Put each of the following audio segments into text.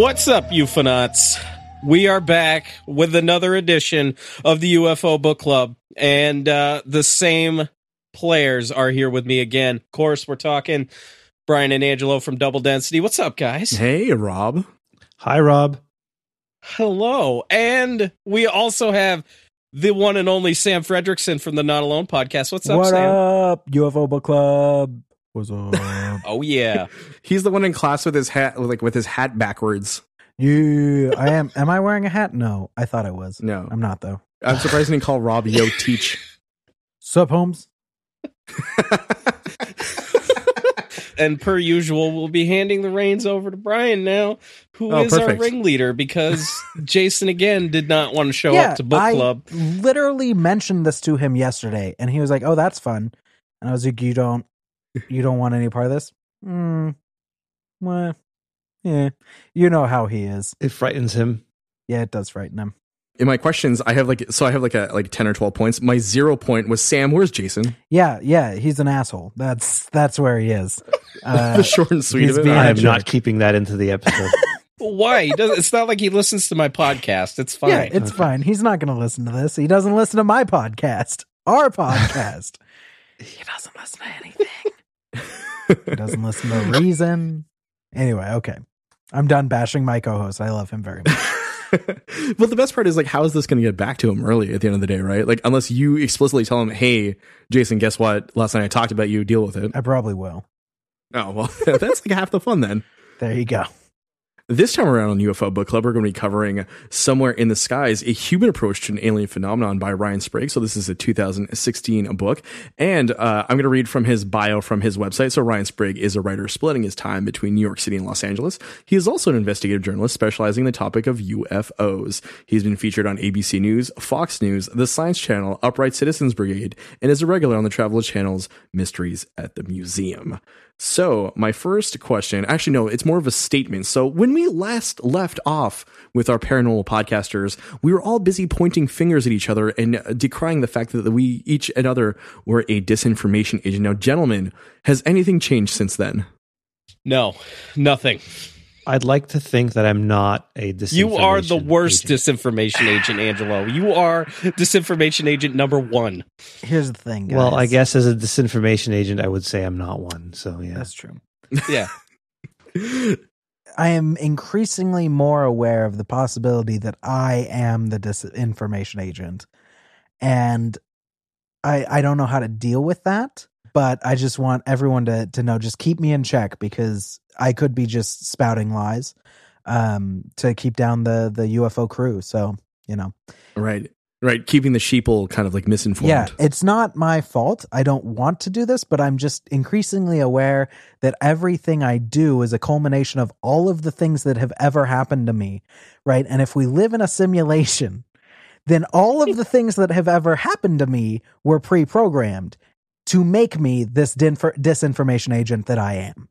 What's up, UFOnauts? We are back with another edition of the UFO Book Club, and uh, the same players are here with me again. Of course, we're talking Brian and Angelo from Double Density. What's up, guys? Hey, Rob. Hi, Rob. Hello. And we also have the one and only Sam Fredrickson from the Not Alone podcast. What's up, what Sam? up, UFO Book Club? What's up? Uh, oh, yeah. He's the one in class with his hat, like with his hat backwards. you, I am. Am I wearing a hat? No, I thought I was. No, I'm not though. I'm surprised he didn't call Rob Yo Teach. Sup, Holmes? and per usual, we'll be handing the reins over to Brian now, who oh, is Oh, our perfect. ringleader because Jason again did not want to show yeah, up to book I club. literally mentioned this to him yesterday, and he was like, "Oh, that's fun," and I was like, "You don't, you don't want any part of this?" Hmm. Well, yeah. You know how he is. It frightens him. Yeah, it does frighten him. In my questions, I have like so I have like a like ten or twelve points. My zero point was Sam. Where's Jason? Yeah, yeah. He's an asshole. That's that's where he is. Uh, the short and sweet he's of it. being I a am jerk. not keeping that into the episode. Why? He does, it's not like he listens to my podcast. It's fine. Yeah, it's fine. He's not going to listen to this. He doesn't listen to my podcast, our podcast. he doesn't listen to anything. Doesn't listen to Reason. Anyway, okay. I'm done bashing my co-host. I love him very much. well, the best part is like, how is this going to get back to him early at the end of the day, right? Like, unless you explicitly tell him, "Hey, Jason, guess what? Last night I talked about you. Deal with it." I probably will. Oh well, that's like half the fun then. There you go. This time around on UFO Book Club, we're going to be covering Somewhere in the Skies, a human approach to an alien phenomenon by Ryan Sprague. So this is a 2016 book. And uh, I'm going to read from his bio from his website. So Ryan Sprague is a writer splitting his time between New York City and Los Angeles. He is also an investigative journalist specializing in the topic of UFOs. He's been featured on ABC News, Fox News, The Science Channel, Upright Citizens Brigade, and is a regular on the Travel Channel's Mysteries at the Museum. So, my first question, actually, no, it's more of a statement. So, when we last left off with our paranormal podcasters, we were all busy pointing fingers at each other and decrying the fact that we each and other were a disinformation agent. Now, gentlemen, has anything changed since then? no, nothing. I'd like to think that I'm not a disinformation agent. You are the worst agent. disinformation agent, Angelo. You are disinformation agent number one. Here's the thing, guys. well, I guess as a disinformation agent, I would say I'm not one. So yeah, that's true. Yeah. I am increasingly more aware of the possibility that I am the disinformation agent. And I I don't know how to deal with that, but I just want everyone to to know just keep me in check because I could be just spouting lies um to keep down the the UFO crew. So, you know. Right. Right. Keeping the sheeple kind of like misinformed. Yeah, it's not my fault. I don't want to do this, but I'm just increasingly aware that everything I do is a culmination of all of the things that have ever happened to me, right? And if we live in a simulation, then all of the things that have ever happened to me were pre-programmed to make me this disinformation agent that I am.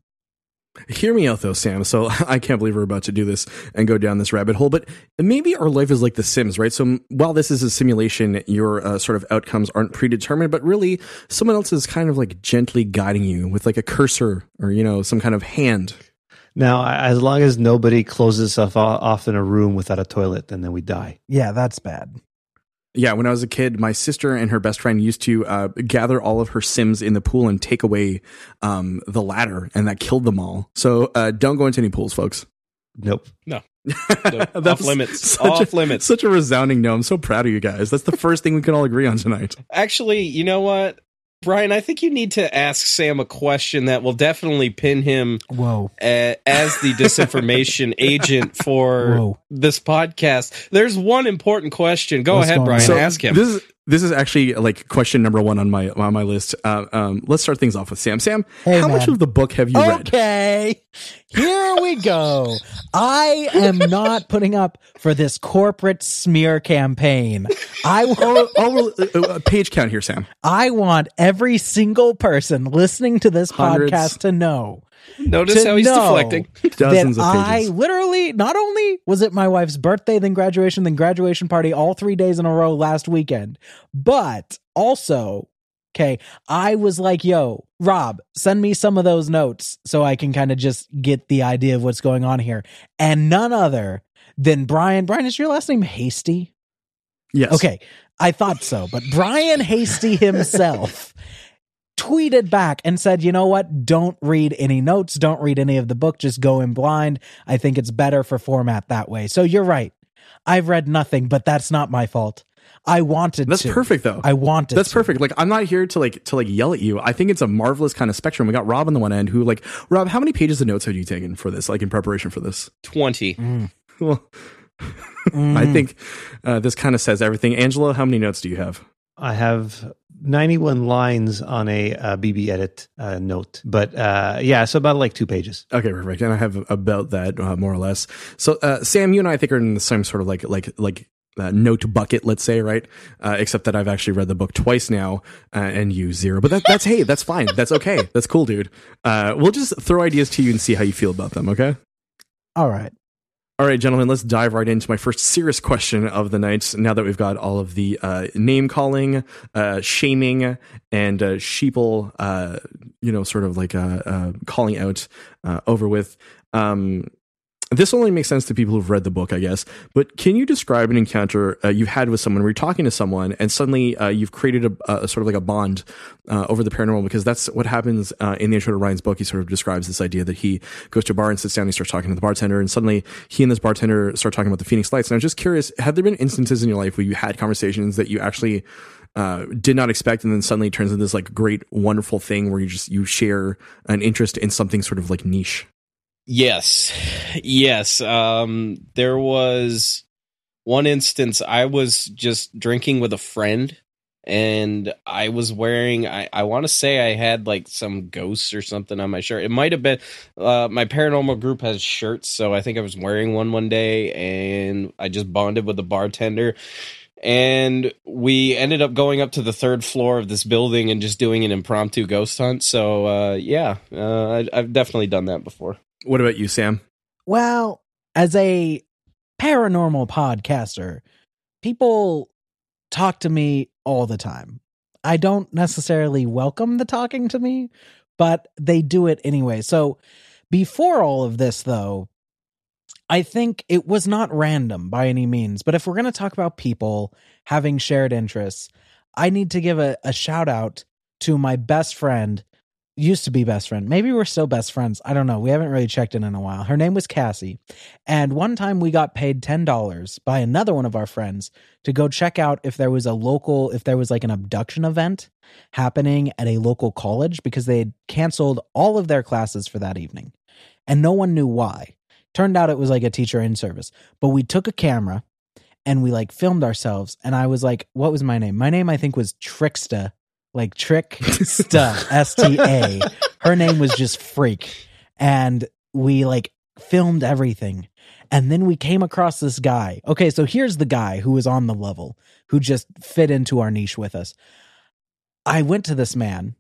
Hear me out though, Sam. So I can't believe we're about to do this and go down this rabbit hole, but maybe our life is like The Sims, right? So while this is a simulation, your uh, sort of outcomes aren't predetermined, but really someone else is kind of like gently guiding you with like a cursor or, you know, some kind of hand. now as long as nobody closes itself o- off in a room without a toilet, then then we die. Yeah, that's bad. Yeah, when I was a kid, my sister and her best friend used to uh, gather all of her Sims in the pool and take away um, the ladder, and that killed them all. So uh, don't go into any pools, folks. Nope. No. That off limits. such Off a- limits. Such a resounding no. I'm so proud of you guys. That's the first thing we can all agree on tonight. Actually, you know what? Brian, I think you need to ask Sam a question that will definitely pin him Whoa. a- as the disinformation agent for Whoa. this podcast. There's one important question. Go What's ahead, Brian. So ask him. This is this is actually like question number one on my on my list. Uh, um, let's start things off with Sam. Sam, Hey, how much of the book have you read? Okay, here we go. I am not putting up for this corporate smear campaign. I Oh, oh, uh, uh, page count here, Sam. I want every single person listening to this Hundreds. podcast to know Notice how he's deflecting. Dozens that of I pages. literally not only was it my wife's birthday, then graduation, then graduation party, all three days in a row last weekend, but also, okay, I was like, yo, Rob, send me some of those notes so I can kind of just get the idea of what's going on here. And none other than Brian. Brian, is your last name Hasty? Yes. Okay, I thought so. But Brian Hasty himself tweeted back and said, you know what? Don't read any notes. Don't read any of the book. Just go in blind. I think it's better for format that way. So you're right. I've read nothing, but that's not my fault. I wanted to. That's to. perfect though. I wanted to. That's to. perfect. Like I'm not here to like to like yell at you. I think it's a marvelous kind of spectrum. We got Rob on the one end who like Rob, how many pages of notes have you taken for this, like in preparation for this? 20. Mm. Well, Mm. I think uh, this kind of says everything. Angelo, how many notes do you have? I have 91 lines on a uh, BBEdit uh, note, but uh, yeah, so about like two pages. Okay, perfect. And I have about that uh, more or less. So, uh, Sam, you and I, I think are in the same sort of like like like uh, note bucket, let's say, right? Uh, except that I've actually read the book twice now uh, and you zero. But that, that's hey, that's fine. That's okay. That's cool, dude. Uh, we'll just throw ideas to you and see how you feel about them. Okay. All right. All right, gentlemen, let's dive right into my first serious question of the night. Now that we've got all of the uh, name calling, uh, shaming, and uh, sheeple, uh, you know, sort of like uh, uh, calling out over with. Um, this only makes sense to people who've read the book, I guess. But can you describe an encounter uh, you've had with someone where you're talking to someone and suddenly uh, you've created a, a sort of like a bond uh, over the paranormal? Because that's what happens uh, in the intro to Ryan's book. He sort of describes this idea that he goes to a bar and sits down, and he starts talking to the bartender, and suddenly he and this bartender start talking about the Phoenix Lights. And I'm just curious, have there been instances in your life where you had conversations that you actually uh, did not expect, and then suddenly turns into this like great, wonderful thing where you just you share an interest in something sort of like niche? Yes. Yes. Um, there was one instance I was just drinking with a friend and I was wearing I, I want to say I had like some ghosts or something on my shirt. It might have been uh my paranormal group has shirts, so I think I was wearing one one day and I just bonded with the bartender and we ended up going up to the third floor of this building and just doing an impromptu ghost hunt. So uh yeah, uh I, I've definitely done that before. What about you, Sam? Well, as a paranormal podcaster, people talk to me all the time. I don't necessarily welcome the talking to me, but they do it anyway. So before all of this, though, I think it was not random by any means. But if we're going to talk about people having shared interests, I need to give a, a shout out to my best friend used to be best friend. Maybe we're still best friends. I don't know. We haven't really checked in in a while. Her name was Cassie. And one time we got paid $10 by another one of our friends to go check out if there was a local, if there was like an abduction event happening at a local college because they had canceled all of their classes for that evening. And no one knew why. Turned out it was like a teacher in service. But we took a camera and we like filmed ourselves. And I was like, what was my name? My name, I think, was Tricksta like Trick Sta S T A. Her name was just Freak, and we like filmed everything. And then we came across this guy. Okay, so here's the guy who was on the level, who just fit into our niche with us. I went to this man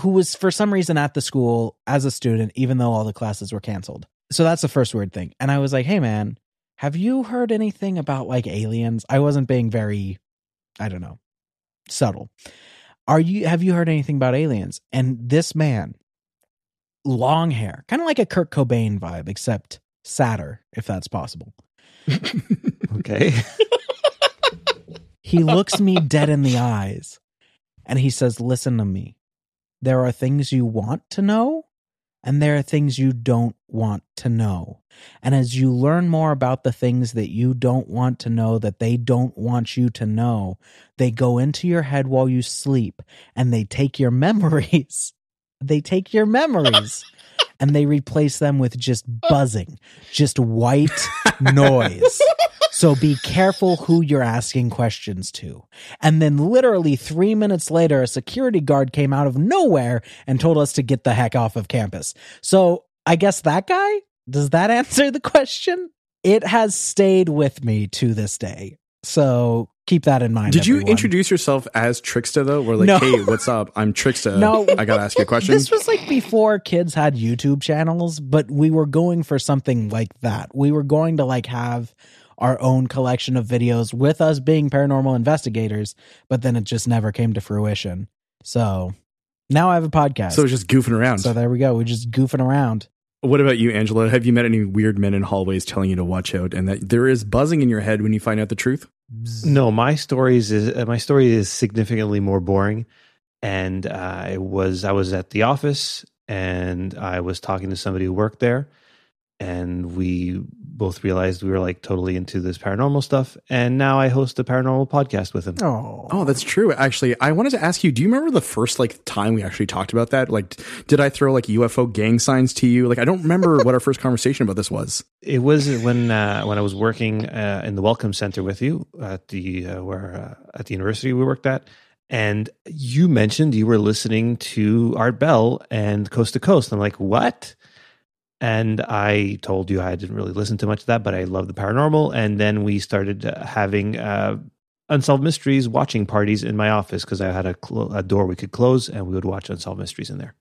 who was for some reason at the school as a student, even though all the classes were canceled. So that's the first weird thing. And I was like, hey man, have you heard anything about like aliens? I wasn't being very, I don't know, subtle are you have you heard anything about aliens? And this man long hair kind of like a kurt cobain vibe except sadder if that's possible. Okay. he looks me dead in the eyes and he says listen to me. There are things you want to know and there are things you don't want to know. And as you learn more about the things that you don't want to know that they don't want you to know they go into your head while you sleep and they take your memories. They take your memories and they replace them with just buzzing just white noise so be careful who you're asking questions to. And then literally three minutes later, a security guard came out of nowhere and told us to get the heck off of campus. So I guess that guy, does that answer the question? It has stayed with me to this day. So keep that in mind. Did you introduce yourself as Tricksta though? We're like, No. hey, what's up? I'm Tricksta. No. I gotta ask you a question. This was like before kids had YouTube channels, but we were going for something like that. We were going to like have our own collection of videos with us being paranormal investigators, but then it just never came to fruition. So Now I have a podcast. So it's just goofing around. So there we go. We're just goofing around. What about you, Angelo? Have you met any weird men in hallways telling you to watch out and that there is buzzing in your head when you find out the truth? No, my stories is uh, my story is significantly more boring. And uh, I was I was at the office and I was talking to somebody who worked there, and we both realized we were like totally into this paranormal stuff. And now I host a paranormal podcast with him. Oh, Oh, that's true. Actually, I wanted to ask you, do you remember the first like time we actually talked about that? Like did I throw like UFO gang signs to you? Like I don't remember what our first conversation about this was. It was when uh, when I was working uh, in the Welcome Center with you at the uh, where uh, at the university we worked at, and you mentioned you were listening to Art Bell and Coast to Coast. I'm like, what? And I told you I didn't really listen to much of that, but I love the paranormal. And then we started uh, having uh, unsolved mysteries watching parties in my office because I had a, clo- a door we could close, and we would watch unsolved mysteries in there.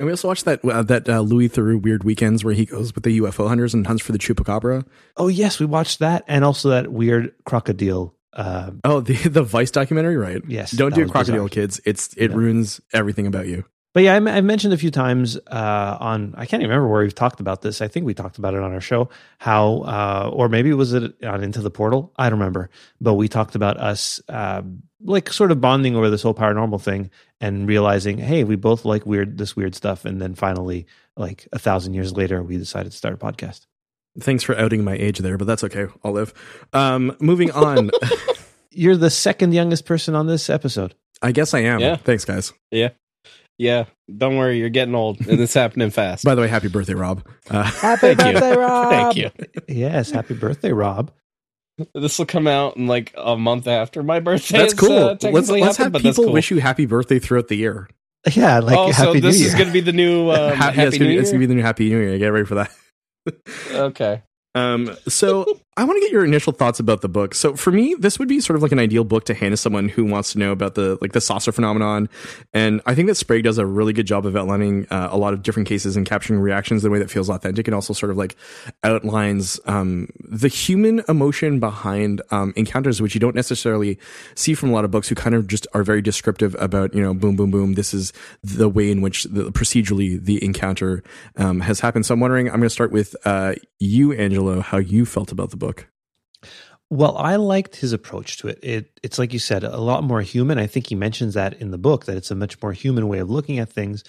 And we also watched that uh, that uh, Louis Theroux Weird Weekends where he goes with the UFO hunters and hunts for the chupacabra. Oh yes, we watched that, and also that weird crocodile. Uh, Oh, the the Vice documentary, right? yes, Don't do crocodile, bizarre. kids. It's it Yeah. ruins everything about you. But yeah, I, I've mentioned a few times uh, on. I can't even remember where we've talked about this. I think we talked about it on our show. How, uh, or maybe it was it on Into the Portal. I don't remember. But we talked about us, uh, like, sort of bonding over this whole paranormal thing and realizing, hey, we both like weird this weird stuff. And then finally, like a thousand years later, we decided to start a podcast. Thanks for outing my age there, but that's okay. I'll live. Um, moving on. You're the second youngest person on this episode. I guess I am. Yeah. Thanks, guys. Yeah, don't worry, you're getting old, and it's happening fast. By the way, happy birthday, Rob. Uh, happy Thank you. birthday, Rob! Thank you. Yes, happy birthday, Rob. This will come out in like a month after my birthday. that's is, cool. Uh, let's, let's happened, have but people cool. wish you happy birthday throughout the year. Yeah, like oh, so happy this New is Year. going to be the new um, Ha- Happy yeah, it's New gonna, be, Year. it's gonna be the new Happy New Year. Get ready for that. okay. Um, so I want to get your initial thoughts about the book. So for me, this would be sort of like an ideal book to hand to someone who wants to know about the like the saucer phenomenon. And I think that Sprague does a really good job of outlining uh, a lot of different cases and capturing reactions in a way that feels authentic and also sort of like outlines um, the human emotion behind um, encounters, which you don't necessarily see from a lot of books who kind of just are very descriptive about, you know, boom, boom, boom. This is the way in which the, procedurally the encounter um, has happened. So I'm wondering, I'm going to start with uh, you, Angelo, how you felt about the book. Well, I liked his approach to it. It it's like you said, a lot more human. I think he mentions that in the book that it's a much more human way of looking at things.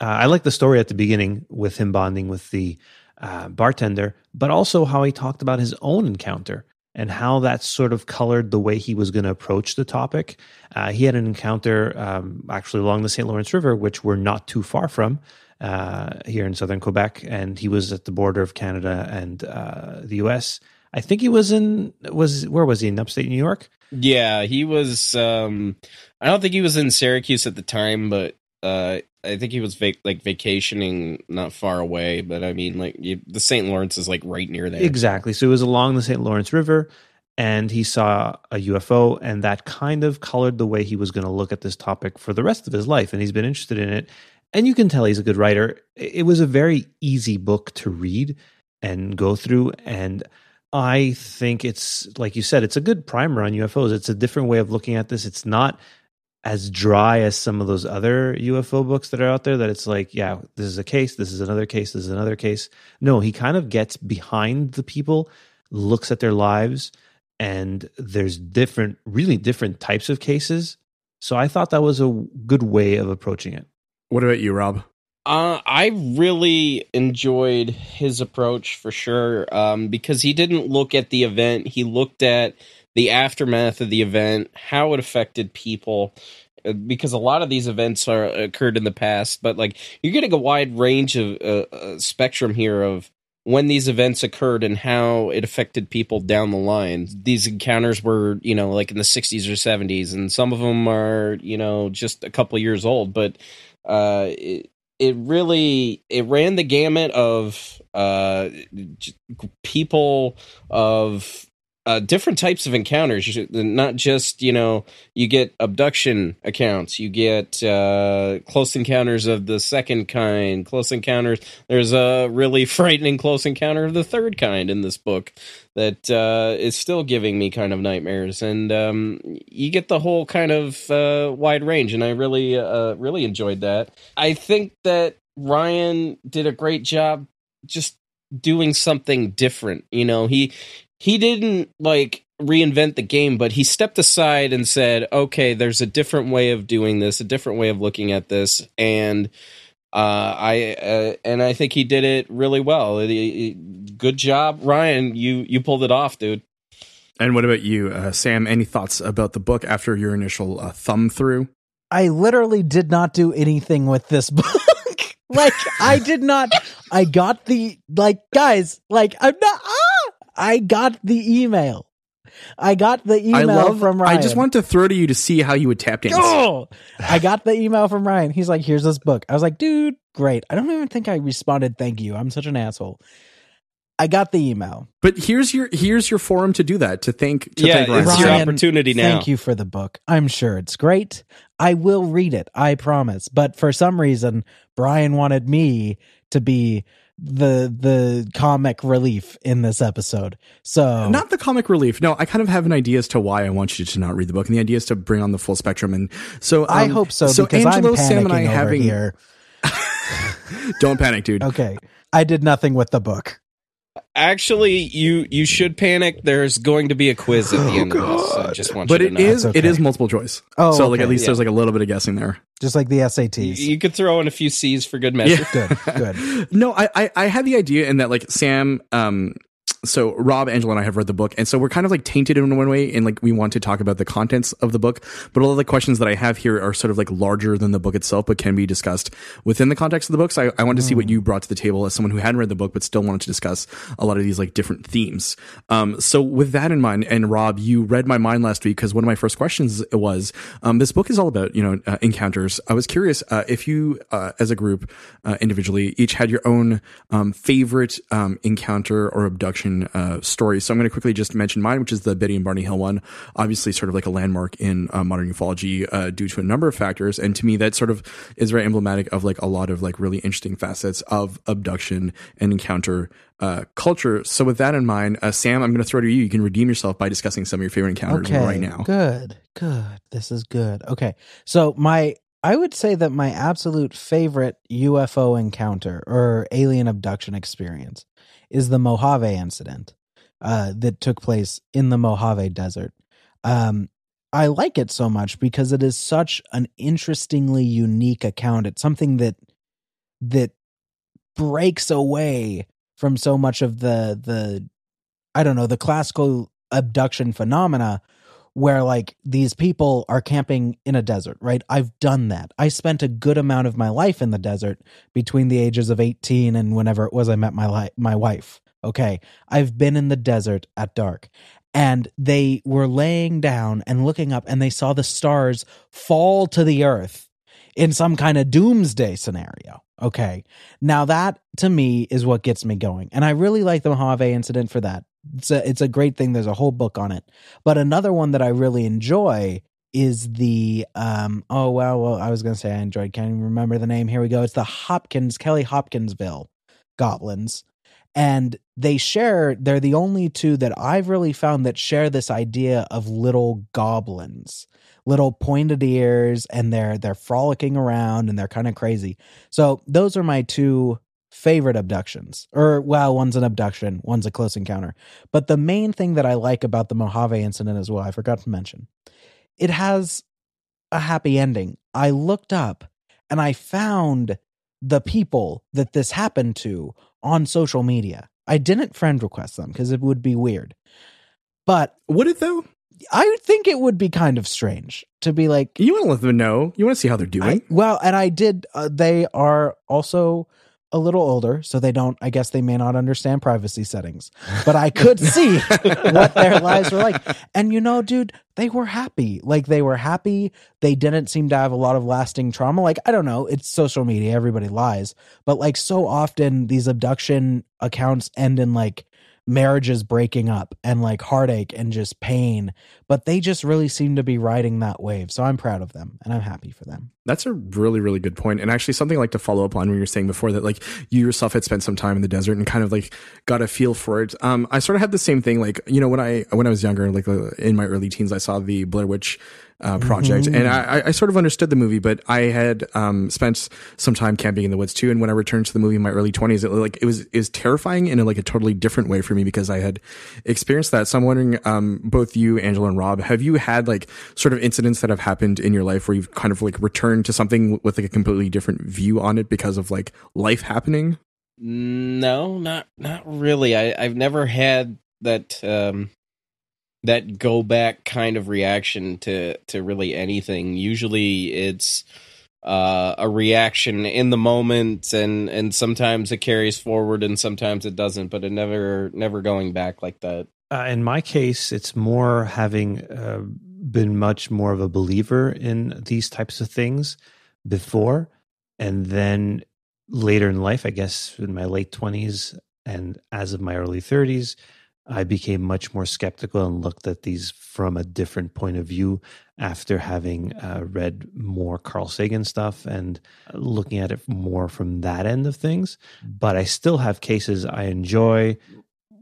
Uh, I like the story at the beginning with him bonding with the uh, bartender, but also how he talked about his own encounter and how that sort of colored the way he was going to approach the topic. Uh, he had an encounter um, actually along the St. Lawrence River, which we're not too far from uh, here in southern Quebec, and he was at the border of Canada and uh, the U.S. I think he was in was where was he in upstate New York? Yeah, he was. um I don't think he was in Syracuse at the time, but uh I think he was vac- like vacationing not far away. But I mean, like you, the St. Lawrence is like right near there. Exactly. So it was along the St. Lawrence River, and he saw a UFO, and that kind of colored the way he was going to look at this topic for the rest of his life. And he's been interested in it. And you can tell he's a good writer. It was a very easy book to read and go through. And I think it's, like you said, it's a good primer on UFOs. It's a different way of looking at this. It's not as dry as some of those other UFO books that are out there that it's like, yeah, this is a case, this is another case, this is another case. No, he kind of gets behind the people, looks at their lives, and there's different, really different types of cases. So I thought that was a good way of approaching it. What about you, Rob? Uh, I really enjoyed his approach for sure um, because he didn't look at the event. He looked at the aftermath of the event, how it affected people. uh, Because a lot of these events are occurred in the past, but like you're getting a wide range of uh, uh, spectrum here of when these events occurred and how it affected people down the line. These encounters were, you know, like in the 60s or 70s, and some of them are, you know, just a couple years old. But uh, it, it really it ran the gamut of uh, people of uh, different types of encounters. Not just you know you get abduction accounts, you get uh, close encounters of the second kind, close encounters. There's a really frightening close encounter of the third kind in this book that uh, is still giving me kind of nightmares, and um, you get the whole kind of uh, wide range, and I really uh, really enjoyed that. I think that Ryan did a great job just doing something different. You know, he he didn't like reinvent the game, but he stepped aside and said, "Okay, there's a different way of doing this, a different way of looking at this," and uh, I uh, and I think he did it really well. Good job, Ryan. You you pulled it off, dude. And what about you, uh, Sam? Any thoughts about the book after your initial uh, thumb through? I literally did not do anything with this book. like I did not. I got the like guys. Like I'm not. Ah, I got the email. I got the email love, from Ryan. I just want to throw to you to see how you would tap dance. Oh, I got the email from Ryan. He's like, "Here's this book." I was like, "Dude, great." I don't even think I responded, "Thank you." I'm such an asshole. I got the email. But here's your here's your forum to do that. To thank to yeah, thank Ryan. it's your opportunity now. Thank you for the book. I'm sure it's great. I will read it. I promise. But for some reason, Brian wanted me to be the the comic relief in this episode. So not the comic relief. No, I kind of have an idea as to why I want you to not read the book, and the idea is to bring on the full spectrum. And so um, I hope so. So because Angelo, I'm Sam, and I having here. Don't panic, dude. Okay, I did nothing with the book. Actually, you you should panic. There's going to be a quiz at the oh, end God. of this. I just want but you to know. it is okay. it is multiple choice. Oh, so like at least yeah. there's like a little bit of guessing there, just like the SATs. You, you could throw in a few C's for good measure. Yeah. good, good. no, I, I I had the idea in that like Sam um so Rob, Angelo, and I have read the book, and so we're kind of like tainted in one way, and like we want to talk about the contents of the book. But all of the questions that I have here are sort of like larger than the book itself, but can be discussed within the context of the book. So I, I wanted to see what you brought to the table as someone who hadn't read the book but still wanted to discuss a lot of these like different themes. Um, so with that in mind, and Rob, you read my mind last week because one of my first questions was, um, this book is all about you know uh, encounters. I was curious uh, if you, uh, as a group, uh, individually, each had your own um, favorite um, encounter or abduction uh, stories. So I'm going to quickly just mention mine, which is the Betty and Barney Hill one. Obviously, sort of like a landmark in uh, modern ufology uh, due to a number of factors. And to me, that sort of is very emblematic of like a lot of like really interesting facets of abduction and encounter uh, culture. So with that in mind, uh, Sam, I'm going to throw it to you. You can redeem yourself by discussing some of your favorite encounters okay, right now. Good, good. This is good. Okay, so my I would say that my absolute favorite UFO encounter or alien abduction experience is the Mojave incident uh, that took place in the Mojave Desert. Um, I like it so much because it is such an interestingly unique account. It's something that that breaks away from so much of the the I don't know the classical abduction phenomena where like these people are camping in a desert, right? I've done that. I spent a good amount of my life in the desert between the ages of 18 and whenever it was I met my li- my wife. Okay. I've been in the desert at dark and they were laying down and looking up and they saw the stars fall to the earth in some kind of doomsday scenario. Okay. Now that to me is what gets me going. And I really like the Mojave incident for that it's a, it's a great thing. There's a whole book on it. But another one that I really enjoy is the um oh well well I was gonna say I enjoyed can't even remember the name. Here we go. It's the Hopkins Kelly Hopkinsville goblins. And they share they're the only two that I've really found that share this idea of little goblins. Little pointed ears and they're they're frolicking around and they're kind of crazy. So those are my two favorite abductions. Or, well, one's an abduction, one's a close encounter. But the main thing that I like about the Mojave incident as well, I forgot to mention, it has a happy ending. I looked up and I found the people that this happened to on social media. I didn't friend request them because it would be weird. But would it though? I think it would be kind of strange to be like you want to let them know. You want to see how they're doing. I, well, and I did. Uh, they are also a little older, so they don't, I guess they may not understand privacy settings, but I could see what their lives were like. And you know, dude, they were happy. Like they were happy. They didn't seem to have a lot of lasting trauma. Like, I don't know, it's social media, everybody lies, but like so often these abduction accounts end in like, marriages breaking up and like heartache and just pain. But they just really seem to be riding that wave. So I'm proud of them and I'm happy for them. That's a really, really good point. And actually something I'd like to follow up on when you were saying before that like you yourself had spent some time in the desert and kind of like got a feel for it. Um, I sort of had the same thing. Like, you know, when I when I was younger, like uh, in my early teens, I saw the Blair Witch uh, project, and I, I sort of understood the movie, but I had um, spent some time camping in the woods too. And when I returned to the movie in my early twenties, it like it was it was terrifying in a, like a totally different way for me because I had experienced that. So I'm wondering, um, both you, Angelo, and Rob, have you had like sort of incidents that have happened in your life where you've kind of like returned to something with like a completely different view on it because of like life happening? No, not not really. I, I've never had that um, that go back kind of reaction to to really anything. Usually, it's uh, a reaction in the moment, and and sometimes it carries forward, and sometimes it doesn't. But it never never going back like that. Uh, in my case, it's more having uh, been much more of a believer in these types of things before, and then later in life, I guess in my late 20s and as of my early 30s, I became much more skeptical and looked at these from a different point of view after having uh, read more Carl Sagan stuff and looking at it more from that end of things. But I still have cases I enjoy.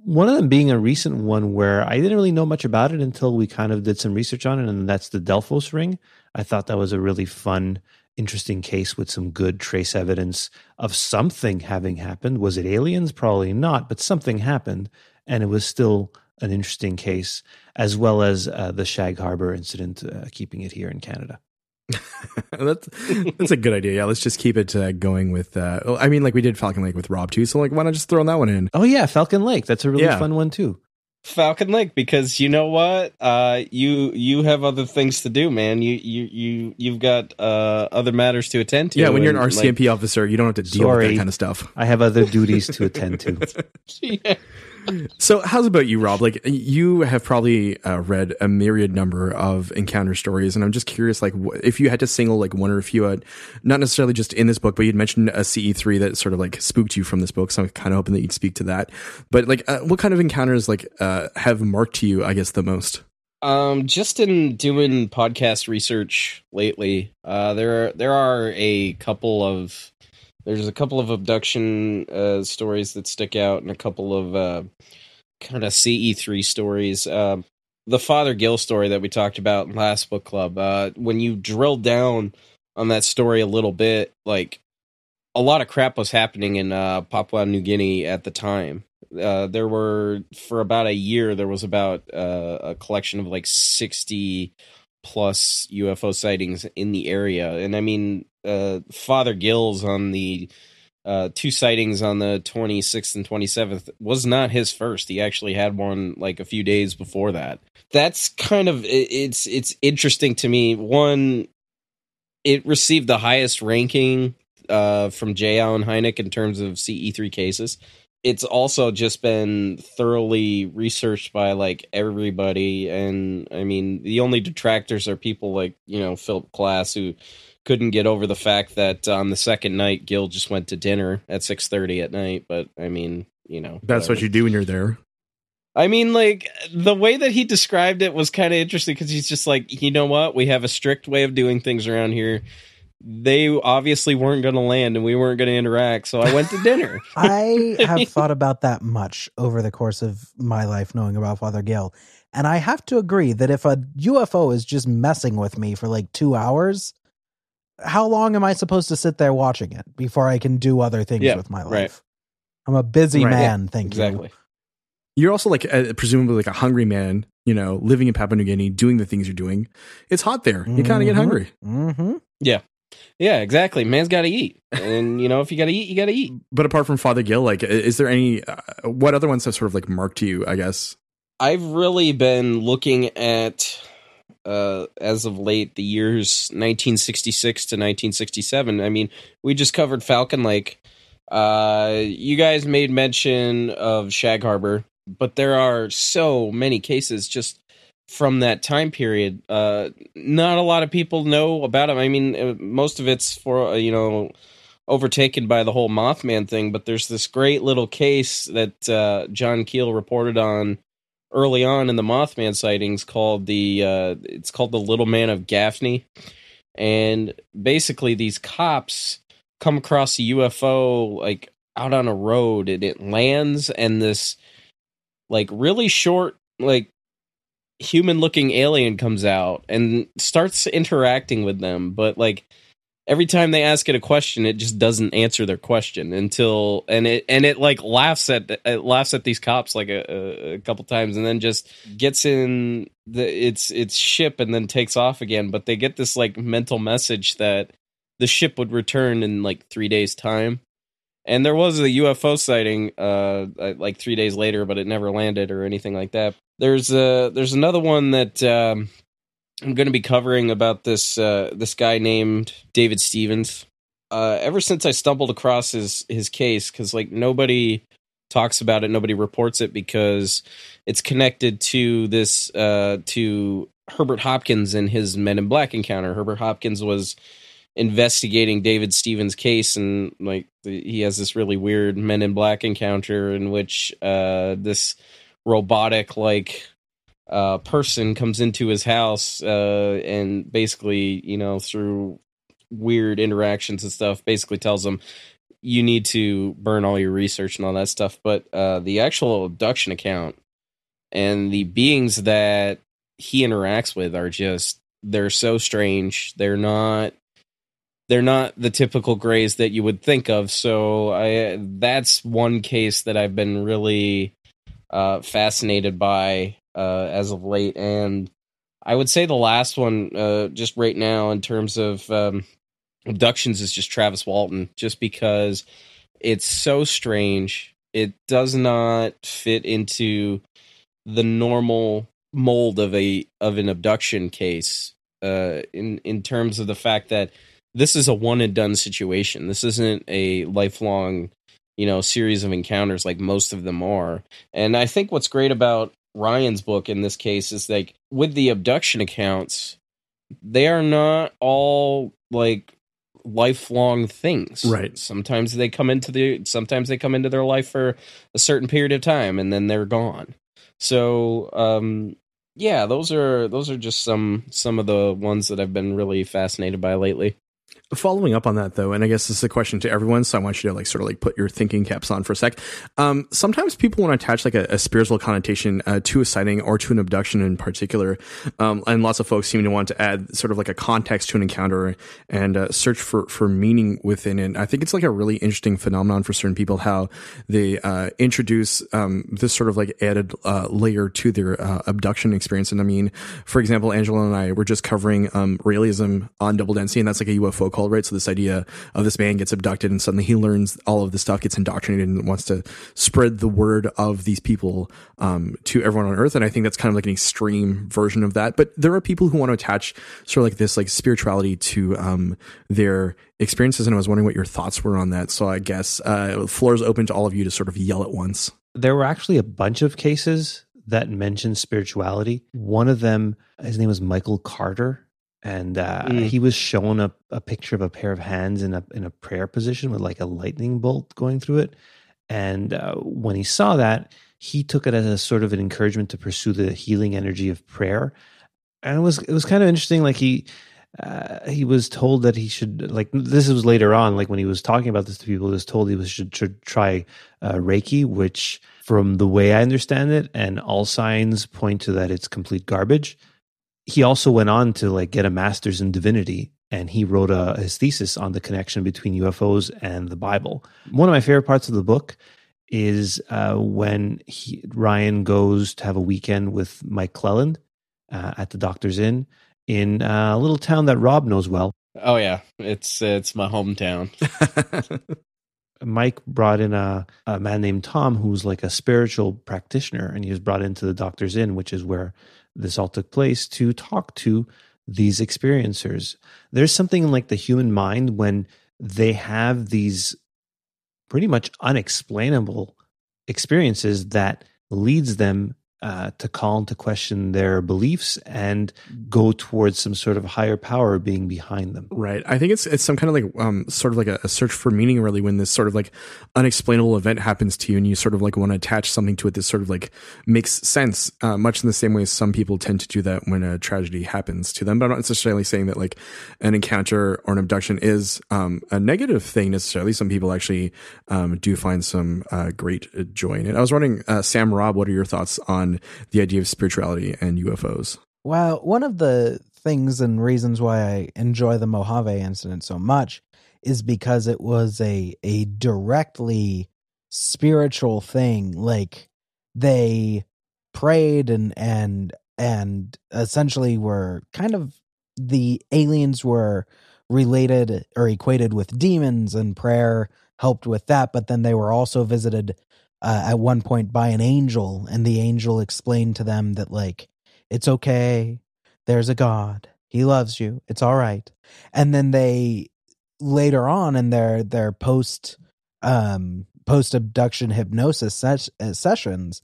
One of them being a recent one where I didn't really know much about it until we kind of did some research on it, and that's the Delphos ring. I thought that was a really fun interesting case with some good trace evidence of something having happened. Was it aliens? Probably not, but something happened, and it was still an interesting case, as well as uh, the Shag Harbor incident, uh, keeping it here in Canada. that's that's a good idea. Yeah, let's just keep it uh, going with. Uh, I mean, like we did Falcon Lake with Rob too. So like, why not just throw that one in? Oh yeah, Falcon Lake. That's a really yeah. fun one too. Falcon Lake because you know what? Uh, you you have other things to do, man. You you you you've got uh, other matters to attend to. Yeah, when you're an RCMP like, officer, you don't have to deal sorry, with that kind of stuff. I have other duties to attend to. yeah so how's about you rob? Like you have probably uh, read a myriad number of encounter stories and i'm just curious like wh- if you had to single like one or a few out not necessarily just in this book but you'd mentioned a ce3 that sort of like spooked you from this book so i'm kind of hoping that you'd speak to that. But like uh, what kind of encounters like uh, have marked you i guess the most? Um, just in doing podcast research lately, uh, there there are a couple of there's a couple of abduction uh, stories that stick out, and a couple of uh, kind of CE3 stories. Uh, the Father Gill story that we talked about in last book club. Uh, when you drill down on that story a little bit, like a lot of crap was happening in uh, Papua New Guinea at the time. Uh, there were for about a year there was about a collection of like 60 plus UFO sightings in the area. And I mean, uh, Father Gills on the uh, two sightings on the 26th and 27th was not his first. He actually had one like a few days before that. That's kind of it's it's interesting to me. One, it received the highest ranking uh, from J. Allen Hynek in terms of CE3 cases it's also just been thoroughly researched by like everybody and i mean the only detractors are people like you know philip Klass who couldn't get over the fact that on the second night Gill just went to dinner at 6.30 at night but i mean you know that's whatever. what you do when you're there I mean, like the way that he described it was kind of interesting because he's just like, you know what? We have a strict way of doing things around here they obviously weren't going to land and we weren't going to interact. So I went to dinner. I have thought about that much over the course of my life, knowing about Father Gill. And I have to agree that if a UFO is just messing with me for like two hours, how long am I supposed to sit there watching it before I can do other things yeah, with my life? Right. I'm a busy right, man. Yeah, thank exactly. you. You're also like a, presumably like a hungry man, you know, living in Papua New Guinea, doing the things you're doing. It's hot there. You kind of get mm-hmm. hungry. Mm-hmm. Yeah. Yeah, exactly. Man's got to eat, and you know, if you got to eat, you got to eat. But apart from Father Gill, like, is there any? Uh, what other ones have sort of like marked you? I guess I've really been looking at, uh, as of late, the years 1966 to 1967. I mean, we just covered Falcon Lake. Uh, you guys made mention of Shag Harbor, but there are so many cases just from that time period. Uh, not a lot of people know about him. I mean, uh, most of it's for uh, you know overtaken by the whole Mothman thing, but there's this great little case that uh, John Keel reported on early on in the Mothman sightings called the uh, it's called the Little Man of Gaffney, and basically these cops come across a UFO like out on a road and it lands and this like really short like human looking alien comes out and starts interacting with them but like every time they ask it a question it just doesn't answer their question until and it and it like laughs at it laughs at these cops like a, a couple times and then just gets in the its its ship and then takes off again but they get this like mental message that the ship would return in like 3 days time. And there was a UFO sighting uh like 3 days later but it never landed or anything like that there's a there's another one that um I'm going to be covering about this uh, this guy named David Stephens. Uh, ever since I stumbled across his his case, because like nobody talks about it, nobody reports it because it's connected to this uh, to Herbert Hopkins and his Men in Black encounter. Herbert Hopkins was investigating David Stephens' case, and like he has this really weird Men in Black encounter in which uh, this robotic like uh, person comes into his house uh, and basically, you know, through weird interactions and stuff, basically tells him you need to burn all your research and all that stuff. But uh, the actual abduction account and the beings that he interacts with are just they're so strange. They're not they're not the typical grays that you would think of. So I that's one case that I've been really uh, fascinated by uh, as of late, and I would say the last one, uh, just right now, in terms of um, abductions, is just Travis Walton, just because it's so strange. It does not fit into the normal mold of a of an abduction case. Uh, in in terms of the fact that this is a one and done situation. This isn't a lifelong, you know, series of encounters like most of them are. And I think what's great about Ryan's book in this case is like with the abduction accounts, they are not all like lifelong things. Right. Sometimes they come into the sometimes they come into their life for a certain period of time and then they're gone. So um yeah, those are those are just some some of the ones that I've been really fascinated by lately. Following up on that though, and I guess this is a question to everyone, so I want you to like sort of like put your thinking caps on for a sec. Um, sometimes people want to attach like a, a spiritual connotation uh, to a sighting or to an abduction in particular, um, and lots of folks seem to want to add sort of like a context to an encounter and uh, search for for meaning within it. I think it's like a really interesting phenomenon for certain people how they uh, introduce um, this sort of like added uh, layer to their uh, abduction experience. And I mean, for example, Angelo and I were just covering um, Raëlism on Double Density, and that's like a UFO call, right? So this idea of this man gets abducted and suddenly he learns all of this stuff, gets indoctrinated and wants to spread the word of these people um, to everyone on earth. And I think that's kind of like an extreme version of that. But there are people who want to attach sort of like this like spirituality to um, their experiences. And I was wondering what your thoughts were on that. So I guess uh, floor is open to all of you to sort of yell at once. There were actually a bunch of cases that mentioned spirituality. One of them, his name was Michael Carter and uh, mm. he was shown a, a picture of a pair of hands in a in a prayer position with like a lightning bolt going through it. And uh, when he saw that, he took it as a sort of an encouragement to pursue the healing energy of prayer. And it was it was kind of interesting. Like he uh, he was told that he should like this was later on. Like when he was talking about this to people, he was told he was should, should try uh, Reiki, which from the way I understand it, and all signs point to that it's complete garbage he also went on to like get a master's in divinity and he wrote a, his thesis on the connection between UFOs and the Bible. One of my favorite parts of the book is uh, when he, Ryan goes to have a weekend with Mike Clelland uh, at the Doctor's Inn in uh, a little town that Rob knows well. Oh yeah, it's it's my hometown. Mike brought in a, a man named Tom who's like a spiritual practitioner, and he was brought into the Doctor's Inn, which is where this all took place to talk to these experiencers. There's something in like the human mind when they have these pretty much unexplainable experiences that leads them uh, to call into question their beliefs and go towards some sort of higher power being behind them. Right. I think it's it's some kind of like um sort of like a, a, search for meaning really when this sort of like unexplainable event happens to you and you sort of like want to attach something to it that sort of like makes sense uh, much in the same way some people tend to do that when a tragedy happens to them. But I'm not necessarily saying that like an encounter or an abduction is um a negative thing necessarily. Some people actually um do find some uh, great joy in it. I was wondering, uh, Sam Rob, what are your thoughts on the idea of spirituality and UFOs? Well, one of the things and reasons why I enjoy the Mojave incident so much is because it was a a directly spiritual thing. Like they prayed and and and essentially were kind of the aliens were related or equated with demons and prayer helped with that but then they were also visited uh, at one point by an angel, and the angel explained to them that like it's okay, there's a God, He loves you, it's all right. And then they later on in their their post um post abduction hypnosis ses- uh, sessions,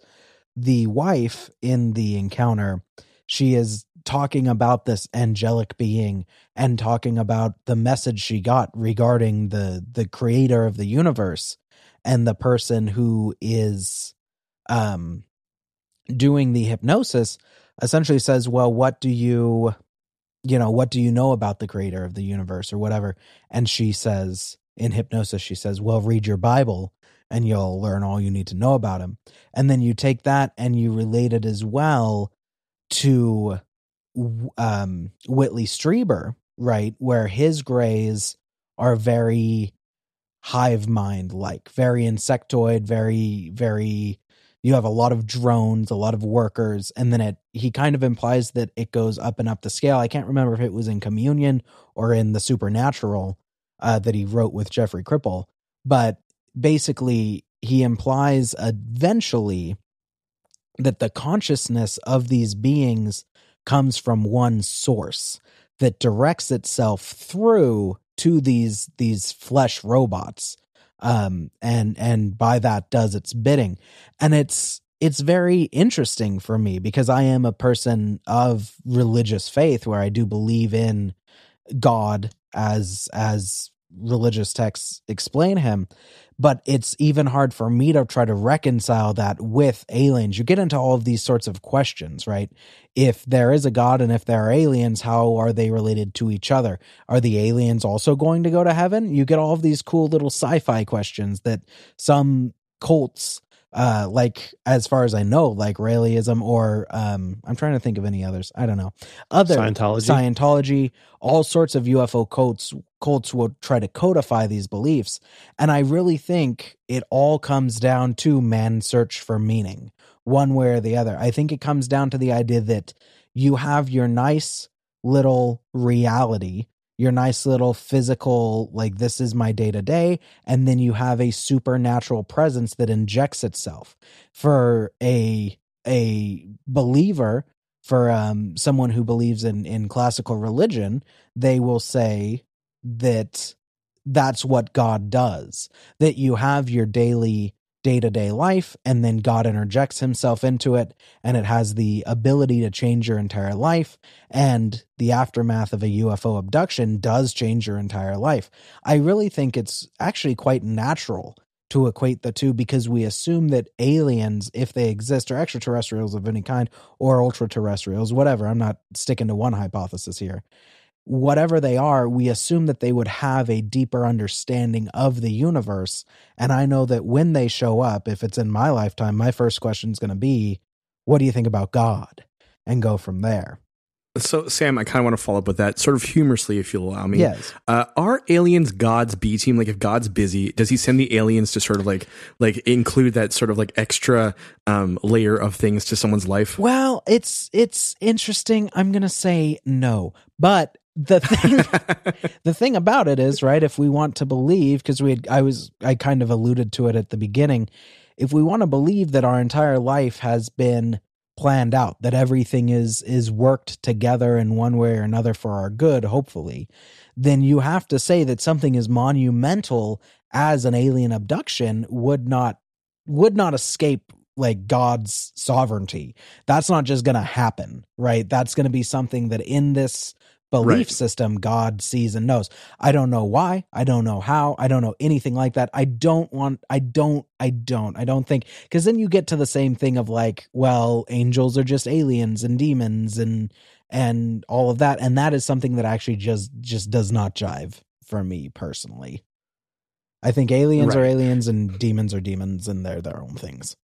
the wife in the encounter, she is talking about this angelic being and talking about the message she got regarding the the creator of the universe and the person who is um doing the hypnosis essentially says well what do you you know what do you know about the creator of the universe or whatever? And she says in hypnosis she says well read your bible and you'll learn all you need to know about him. And then you take that and you relate it as well to um Whitley Strieber right where his grays are very hive mind like, very insectoid, very, very. You have a lot of drones, a lot of workers, and then it. He kind of implies that it goes up and up the scale. I can't remember if it was in Communion or in the Supernatural uh, that he wrote with Jeffrey Kripal, but basically he implies eventually that the consciousness of these beings comes from one source that directs itself through to these these flesh robots um and and by that does its bidding. And it's it's very interesting for me because I am a person of religious faith where I do believe in God as as religious texts explain him but it's even hard for me to try to reconcile that with aliens. You get into all of these sorts of questions, right? If there is a God and if there are aliens, how are they related to each other? Are the aliens also going to go to heaven? You get all of these cool little sci fi questions that some cults uh like as far as i know like Raëlism or um i'm trying to think of any others. I don't know. Other scientology. Scientology all sorts of ufo cults cults will try to codify these beliefs. And i really think it all comes down to man's search for meaning one way or the other. I think it comes down to the idea that you have your nice little reality your nice little physical like this is my day to day and then you have a supernatural presence that injects itself. For a a believer for um someone who believes in in classical religion they will say that that's what God does that you have your daily day to day life, and then God interjects himself into it, and it has the ability to change your entire life. And the aftermath of a UFO abduction does change your entire life. I really think it's actually quite natural to equate the two because we assume that aliens, if they exist, are extraterrestrials of any kind or ultra terrestrials, whatever. I'm not sticking to one hypothesis here whatever they are, we assume that they would have a deeper understanding of the universe. And I know that when they show up, if it's in my lifetime, my first question is going to be, What do you think about God? And go from there. So, Sam, I kind of want to follow up with that, sort of humorously, if you'll allow me. Yes. Uh, are aliens God's B team? Like, if God's busy, does He send the aliens to sort of like, like include that sort of like extra um, layer of things to someone's life? Well, it's it's interesting. I'm gonna say no, but the thing the thing about it is right if we want to believe because we had, i was i kind of alluded to it at the beginning if we want to believe that our entire life has been planned out that everything is is worked together in one way or another for our good hopefully then you have to say that something as monumental as an alien abduction would not would not escape like God's sovereignty. That's not just going to happen, right? That's going to be something that in this belief Right. system God sees and knows. I don't know why, I don't know how, I don't know anything like that. I don't want I don't I don't I don't think cuz then you get to the same thing of like, well, angels are just aliens and demons and and all of that and that is something that actually just just does not jive for me personally. I think aliens are aliens and demons are demons and they're their own things.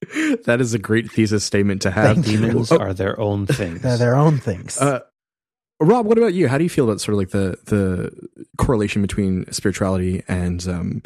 that is a great thesis statement to have. Thank. Demons Oh, are their own things. They're their own things. Uh, Rob, what about you? How do you feel about sort of like the the correlation between spirituality and um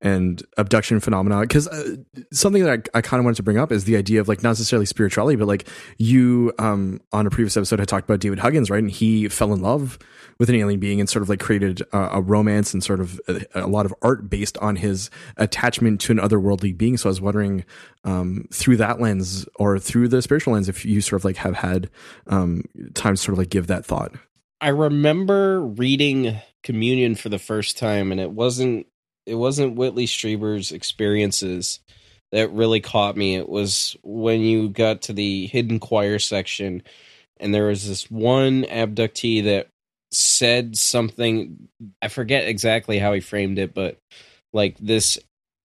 and abduction phenomena? Because uh, something that I, I kind of wanted to bring up is the idea of like not necessarily spirituality, but like you um on a previous episode had talked about David Huggins, right? And he fell in love with an alien being and sort of like created a, romance and sort of a, a lot of art based on his attachment to an otherworldly being. So I was wondering um through that lens or through the spiritual lens, if you sort of like have had um time to sort of like give that thought. I remember reading Communion for the first time, and it wasn't it wasn't Whitley Strieber's experiences that really caught me. It was when you got to the hidden choir section, and there was this one abductee that said something. I forget exactly how he framed it, but like this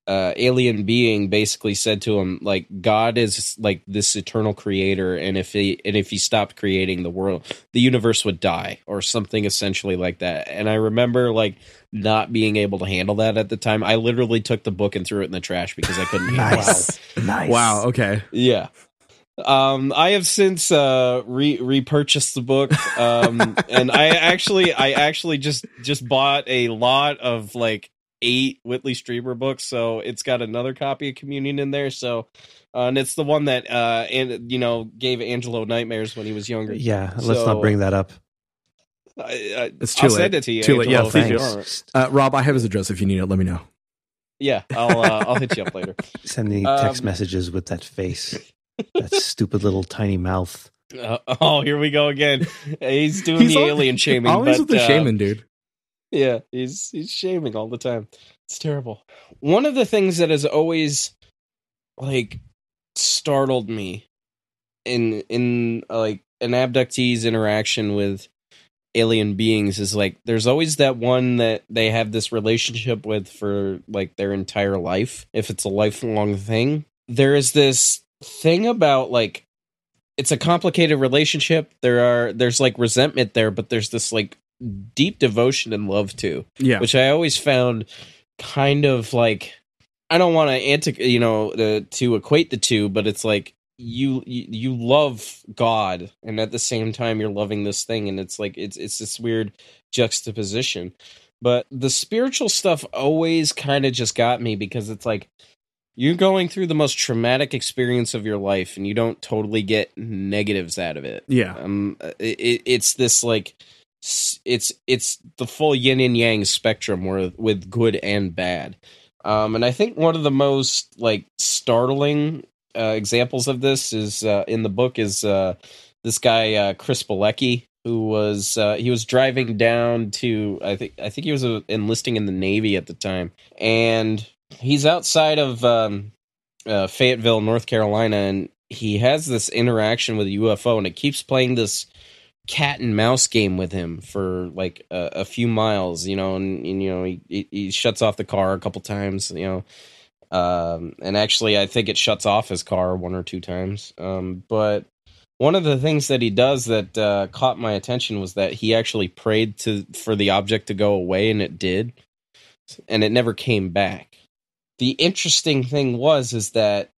uh, alien being basically said to him like god is like this eternal creator and if he and if he stopped creating the world the universe would die or something essentially like that and i remember like not being able to handle that at the time i literally took the book and threw it in the trash because i couldn't handle it nice. Nice. Wow. Okay. yeah um i have since uh re- repurchased the book um and i actually i actually just just bought a lot of like eight whitley strieber books so it's got another copy of communion in there so uh, and it's the one that uh and you know gave angelo nightmares when he was younger yeah, let's So- not bring that up. I, I, It's too I'll late. send it to you Too late. Yeah, Angelo, if please you do. want. Uh, Rob, I have his address. If you need it, let me know. yeah i'll uh, i'll hit you up later Send me text Um, messages with that face, that stupid little tiny mouth. uh, oh here we go again he's doing He's the al- alien shaming Always but, with the uh, shaman, dude. Yeah, he's he's shaming all the time. It's terrible. One of the things that has always like startled me in in uh, like an abductee's interaction with alien beings is like there's always that one that they have this relationship with for like their entire life if it's a lifelong thing there is this thing about like it's a complicated relationship there are there's like resentment there but there's this like deep devotion and love too Yeah. which I always found kind of like I don't want to anti you know uh, to equate the two, but it's like you, you you love God and at the same time you're loving this thing, and it's like it's it's this weird juxtaposition. But the spiritual stuff always kind of just got me because it's like you're going through the most traumatic experience of your life, and you don't totally get negatives out of it. Yeah. um it, it's this like it's it's the full yin and yang spectrum where with good and bad. Um and i think one of the most like startling uh, examples of this is uh, in the book is uh this guy uh chris Bilecki, who was uh he was driving down to i think i think he was uh, enlisting in the navy at the time. And he's outside of um uh, fayetteville north carolina and he has this interaction with a UFO and it keeps playing this cat and mouse game with him for like a, a few miles, you know, and, and you know he, he shuts off the car a couple times, you know, um, and actually I think it shuts off his car one or two times. Um, but one of the things that he does that uh, caught my attention was that he actually prayed to for the object to go away, and it did, and it never came back. The interesting thing was is that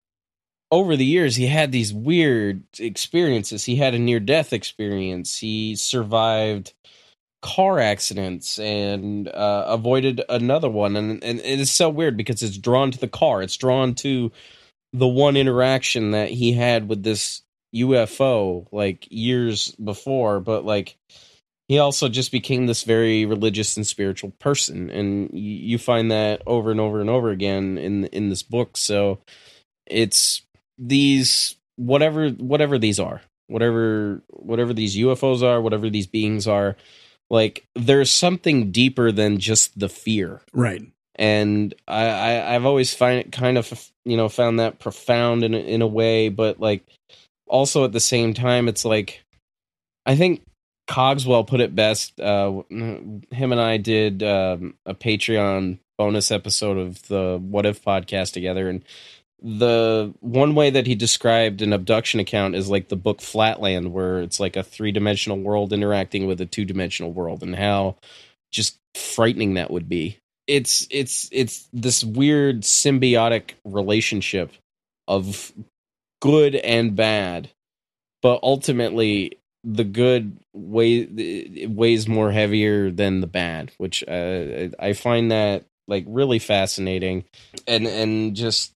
over the years he had these weird experiences. He had a near death experience. He survived car accidents and uh, avoided another one. And, and it is so weird because it's drawn to the car. It's drawn to the one interaction that he had with this ufo like years before. But like he also just became this very religious and spiritual person and you, find that over and over and over again in in this book so it's these whatever whatever these are whatever whatever these ufos are whatever these beings are like there's something deeper than just the fear Right. and I, I I've always find it kind of you know found that profound in in a way, but like also at the same time, it's like I think Cogswell put it best. Uh, him and I did um, a Patreon bonus episode of the What If podcast together, and the one way that he described an abduction account is like the book Flatland, where it's like a three dimensional world interacting with a two dimensional world, and how just frightening that would be it's it's it's this weird symbiotic relationship of good and bad but ultimately the good weigh, weighs more heavier than the bad which uh, i find that like really fascinating. And and just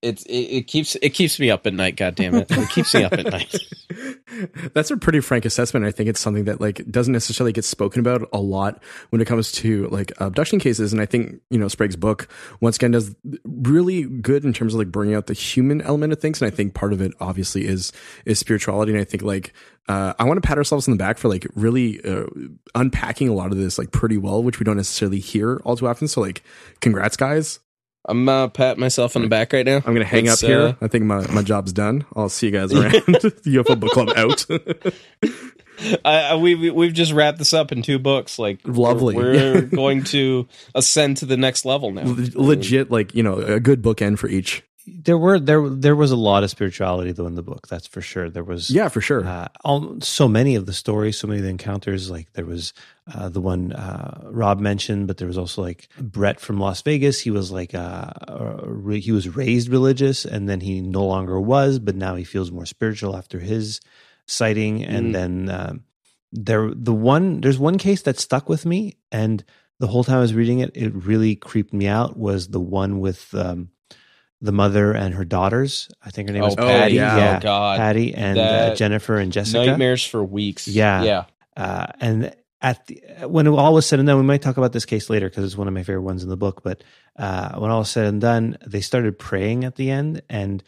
it, it, it keeps it keeps me up at night. God damn it! It keeps me up at night. That's a pretty frank assessment. I think it's something that like doesn't necessarily get spoken about a lot when it comes to like abduction cases. And I think you know Sprague's book once again does really good in terms of like bringing out the human element of things. And I think part of it obviously is is spirituality. And I think like uh, I want to pat ourselves on the back for like really uh, unpacking a lot of this like pretty well, which we don't necessarily hear all too often. So like, congrats, guys! I'm uh, patting myself on the back right now. I'm gonna hang up here. Uh, I think my, my job's done. I'll see you guys around. the UFO book club out. I, we we've just wrapped this up in two books. Like lovely. We're, we're going to ascend to the next level now. Legit, like you know, a good bookend for each there were there there was a lot of spirituality though in the book that's for sure. There was yeah for sure. uh, all, so many of the stories so many of the encounters like there was uh, the one uh, rob mentioned but there was also like brett from las vegas. He was like uh, he was raised religious and then he no longer was but now he feels more spiritual after his sighting. And mm. then um, there the one there's one case that stuck with me and the whole time i was reading it it really creeped me out was the one with um, the mother and her daughters. I think her name oh, was Patty. Yeah. yeah. Oh God, Patty and uh, Jennifer and Jessica. Nightmares for weeks. Yeah, yeah. Uh, and at the, when all was said and done, we might talk about this case later because it's one of my favorite ones in the book. But uh, when all was said and done, they started praying at the end, and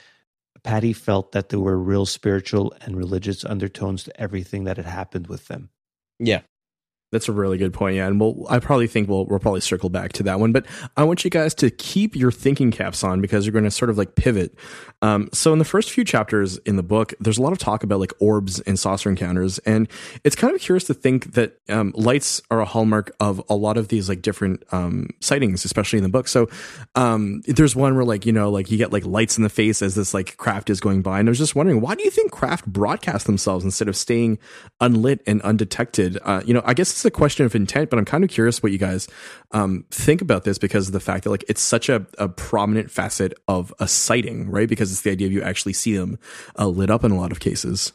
Patty felt that there were real spiritual and religious undertones to everything that had happened with them. Yeah. That's a really good point. Yeah. And we'll, I probably think we'll, we'll probably circle back to that one, but I want you guys to keep your thinking caps on because you're going to sort of like pivot. Um, so in the first few chapters in the book, there's a lot of talk about like orbs and saucer encounters. And it's kind of curious to think that, um, lights are a hallmark of a lot of these like different, um, sightings, especially in the book. So, um, there's one where like, you know, like you get like lights in the face as this like craft is going by. And I was just wondering, why do you think craft broadcast themselves instead of staying unlit and undetected? Uh, you know, I guess it's a question of intent, but I'm kind of curious what you guys um, think about this because of the fact that like it's such a, a prominent facet of a sighting, right? Because it's the idea of you actually see them uh, lit up in a lot of cases.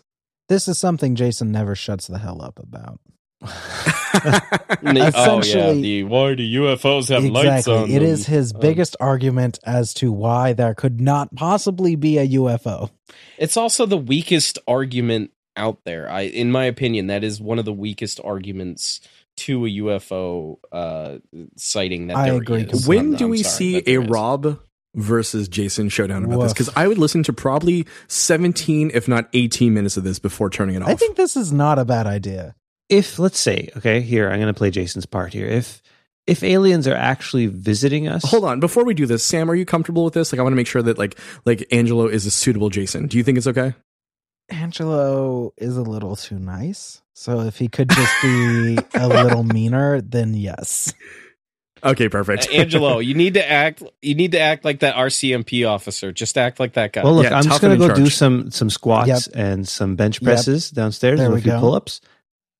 This is something Jason never shuts the hell up about. oh yeah, the why do UFOs have exactly, lights on? It them? is his um, biggest argument as to why there could not possibly be a UFO. It's also the weakest argument out there. I, in my opinion, that is one of the weakest arguments to a UFO uh, sighting that I there agree. Is. When I'm, do I'm we see a Rob versus Jason showdown about Woof. this? Because I would listen to probably 17, if not 18 minutes of this before turning it off. I think this is not a bad idea. If let's say, okay, here I'm going to play Jason's part here. If if aliens are actually visiting us, hold on. Before we do this, Sam, are you comfortable with this? Like, I want to make sure that like like Angelo is a suitable Jason. Do you think it's okay? Angelo is a little too nice. So if he could just be a little meaner, then yes. Okay, perfect. Uh, Angelo, you need to act. You need to act like that RCMP officer. Just act like that guy. Well, look, yeah, I'm just gonna go charge. do some some squats yep. and some bench presses yep. downstairs. There do a few pull ups.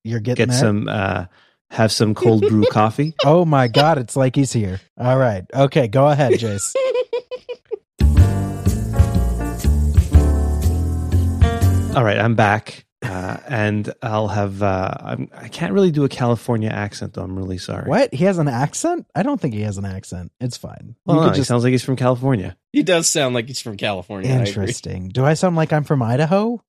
You're getting get there? some. uh Have some cold brew coffee. Oh my god, it's like he's here. All right, okay, go ahead, Jace. All right, I'm back. Uh, and I'll have. Uh, I'm, I can't really do a California accent, though. I'm really sorry. What? He has an accent? I don't think he has an accent. It's fine. Well, no, just... he sounds like he's from California. He does sound like he's from California. Interesting. I do I sound like I'm from Idaho?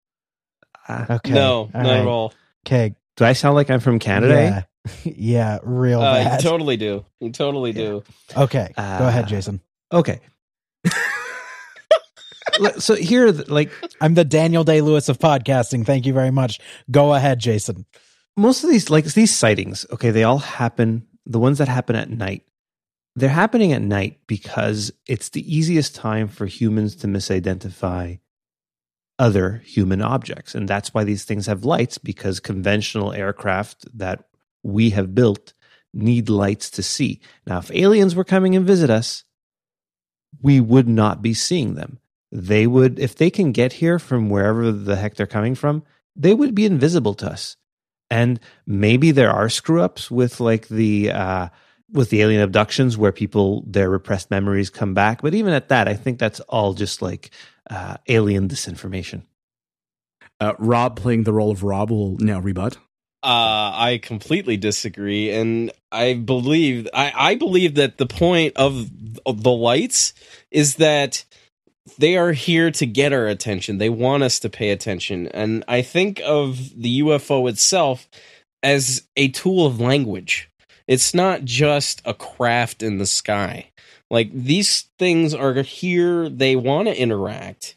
Uh, okay. No, all not right. at all. Okay. Do I sound like I'm from Canada? Yeah, yeah real uh, bad. You totally do. You totally yeah. do. Okay. Go ahead, uh, Jason. Okay so here, like, I'm the Daniel Day Lewis of podcasting. Thank you very much. Go ahead, Jason. Most of these, like these sightings, okay, they all happen. The ones that happen at night, they're happening at night because it's the easiest time for humans to misidentify other human objects. And that's why these things have lights, because conventional aircraft that we have built need lights to see. Now, if aliens were coming and visit us, we would not be seeing them. They would, if they can get here from wherever the heck they're coming from, they would be invisible to us. And maybe there are screw ups with like the, uh, with the alien abductions where people their repressed memories come back. But even at that i think that's all just like uh, alien disinformation. Uh, rob playing the role of rob will now rebut. Uh, I completely disagree, and I believe I, I believe that the point of, of the lights is that they are here to get our attention. They want us to pay attention, and I think of the UFO itself as a tool of language. It's not just a craft in the sky. Like these things are here, they want to interact.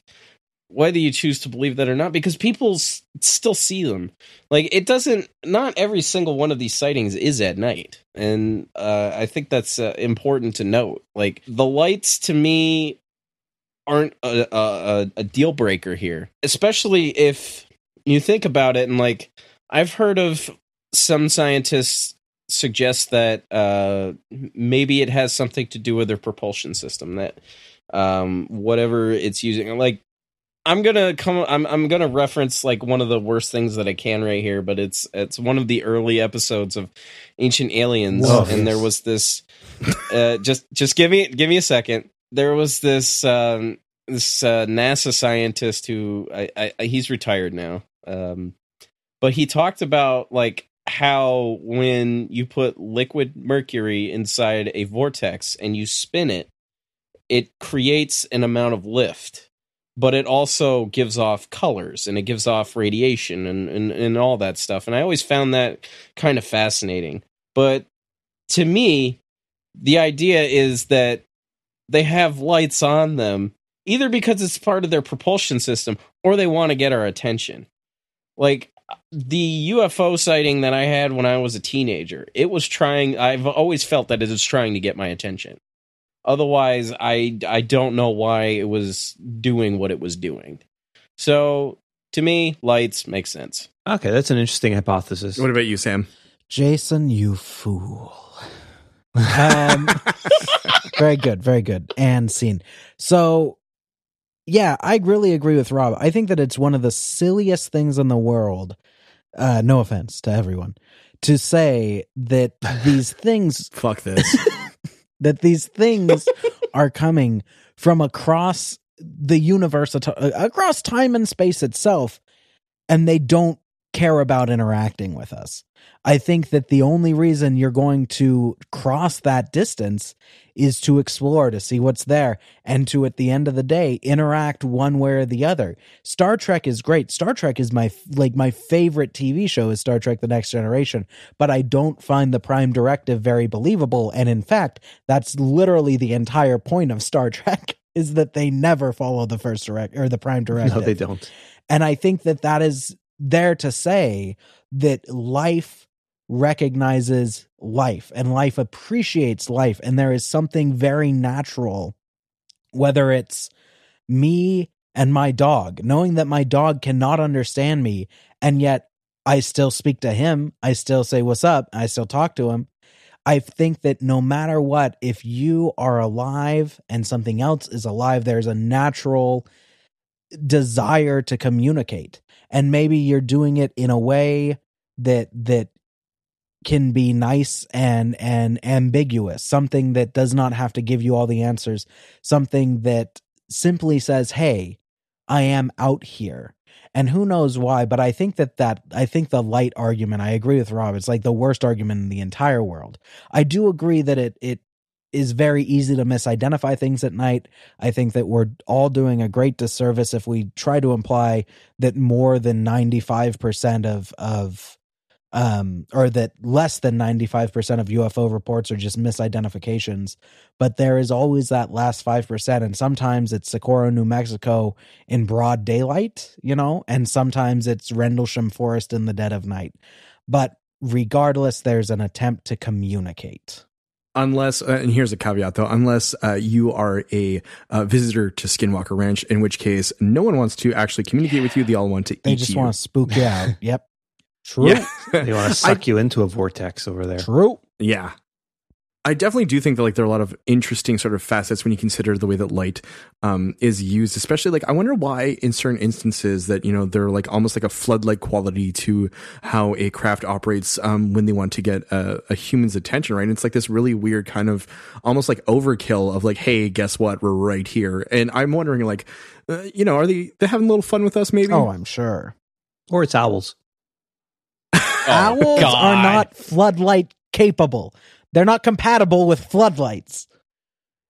Whether you choose to believe that or not, because people s- still see them. Like it doesn't. Not every single one of these sightings is at night, and uh, I think that's uh, important to note. Like the lights, to me, aren't a, a, a deal breaker here, especially if you think about it. And like I've heard of some scientists suggest that uh, maybe it has something to do with their propulsion system. That um, whatever it's using, like I'm gonna come. I'm I'm gonna reference like one of the worst things that I can right here, but it's it's one of the early episodes of Ancient Aliens, Whoa. and there was this. Uh, just just give me give me a second. There was this um, this uh, NASA scientist who I, I he's retired now, um, but he talked about like how when you put liquid mercury inside a vortex and you spin it, it creates an amount of lift but it also gives off colors and it gives off radiation and, and, and all that stuff. And I always found that kind of fascinating. But to me, the idea is that they have lights on them either because it's part of their propulsion system or they want to get our attention. Like the UFO sighting that I had when I was a teenager, it was trying, I've always felt that it was trying to get my attention. Otherwise, I I don't know why it was doing what it was doing. So to me, lights make sense. okay that's an interesting hypothesis what about you sam Jason, you fool. Um, very good, very good. And scene. So, yeah, I really agree with Rob. I think that it's one of the silliest things in the world. Uh, no offense to everyone, to say that these things fuck this that these things are coming from across the universe, across time and space itself, and they don't care about interacting with us. I think that the only reason you're going to cross that distance is to explore, to see what's there, and to, at the end of the day, interact one way or the other. Star Trek is great. Star Trek is my, like, my favorite TV show is Star Trek The Next Generation, but I don't find the Prime Directive very believable. And in fact, that's literally the entire point of Star Trek is that they never follow the first direct or the Prime Directive. no they don't And I think that that is there to say that life recognizes life and life appreciates life. And there is something very natural, whether it's me and my dog, knowing that my dog cannot understand me, and yet I still speak to him. I still say, What's up? I still talk to him. I think that no matter what, if you are alive and something else is alive, there's a natural desire to communicate. And maybe you're doing it in a way that that can be nice and and ambiguous, something that does not have to give you all the answers, something that simply says, "Hey, I am out here." And who knows why, but I think that that I think the light argument, I agree with Rob, it's like the worst argument in the entire world. I do agree that it it is very easy to misidentify things at night. I think that we're all doing a great disservice if we try to imply that more than 95% of of um or that less than 95% of UFO reports are just misidentifications. But there is always that last 5% and sometimes it's Socorro New Mexico in broad daylight you know and sometimes it's Rendlesham Forest in the dead of night. But regardless there's an attempt to communicate unless uh, and here's a caveat though unless uh, you are a uh, visitor to skinwalker ranch in which case no one wants to actually communicate with you they all want to eat. They eat just you want to spook you out. Yep. True. yeah They want to suck you into a vortex over there. True. yeah I definitely do think that like there are a lot of interesting sort of facets when you consider the way that light um, is used, especially like I wonder why in certain instances that you know they're like almost like a floodlight quality to how a craft operates um, when they want to get a, a human's attention, right? And it's like this really weird kind of almost like overkill of like, hey, guess what? We're right here, and I'm wondering like, uh, you know, are they they having a little fun with us? Maybe. Oh, I'm sure. Or it's owls. Owls Oh, God. are not floodlight capable. They're not compatible with floodlights.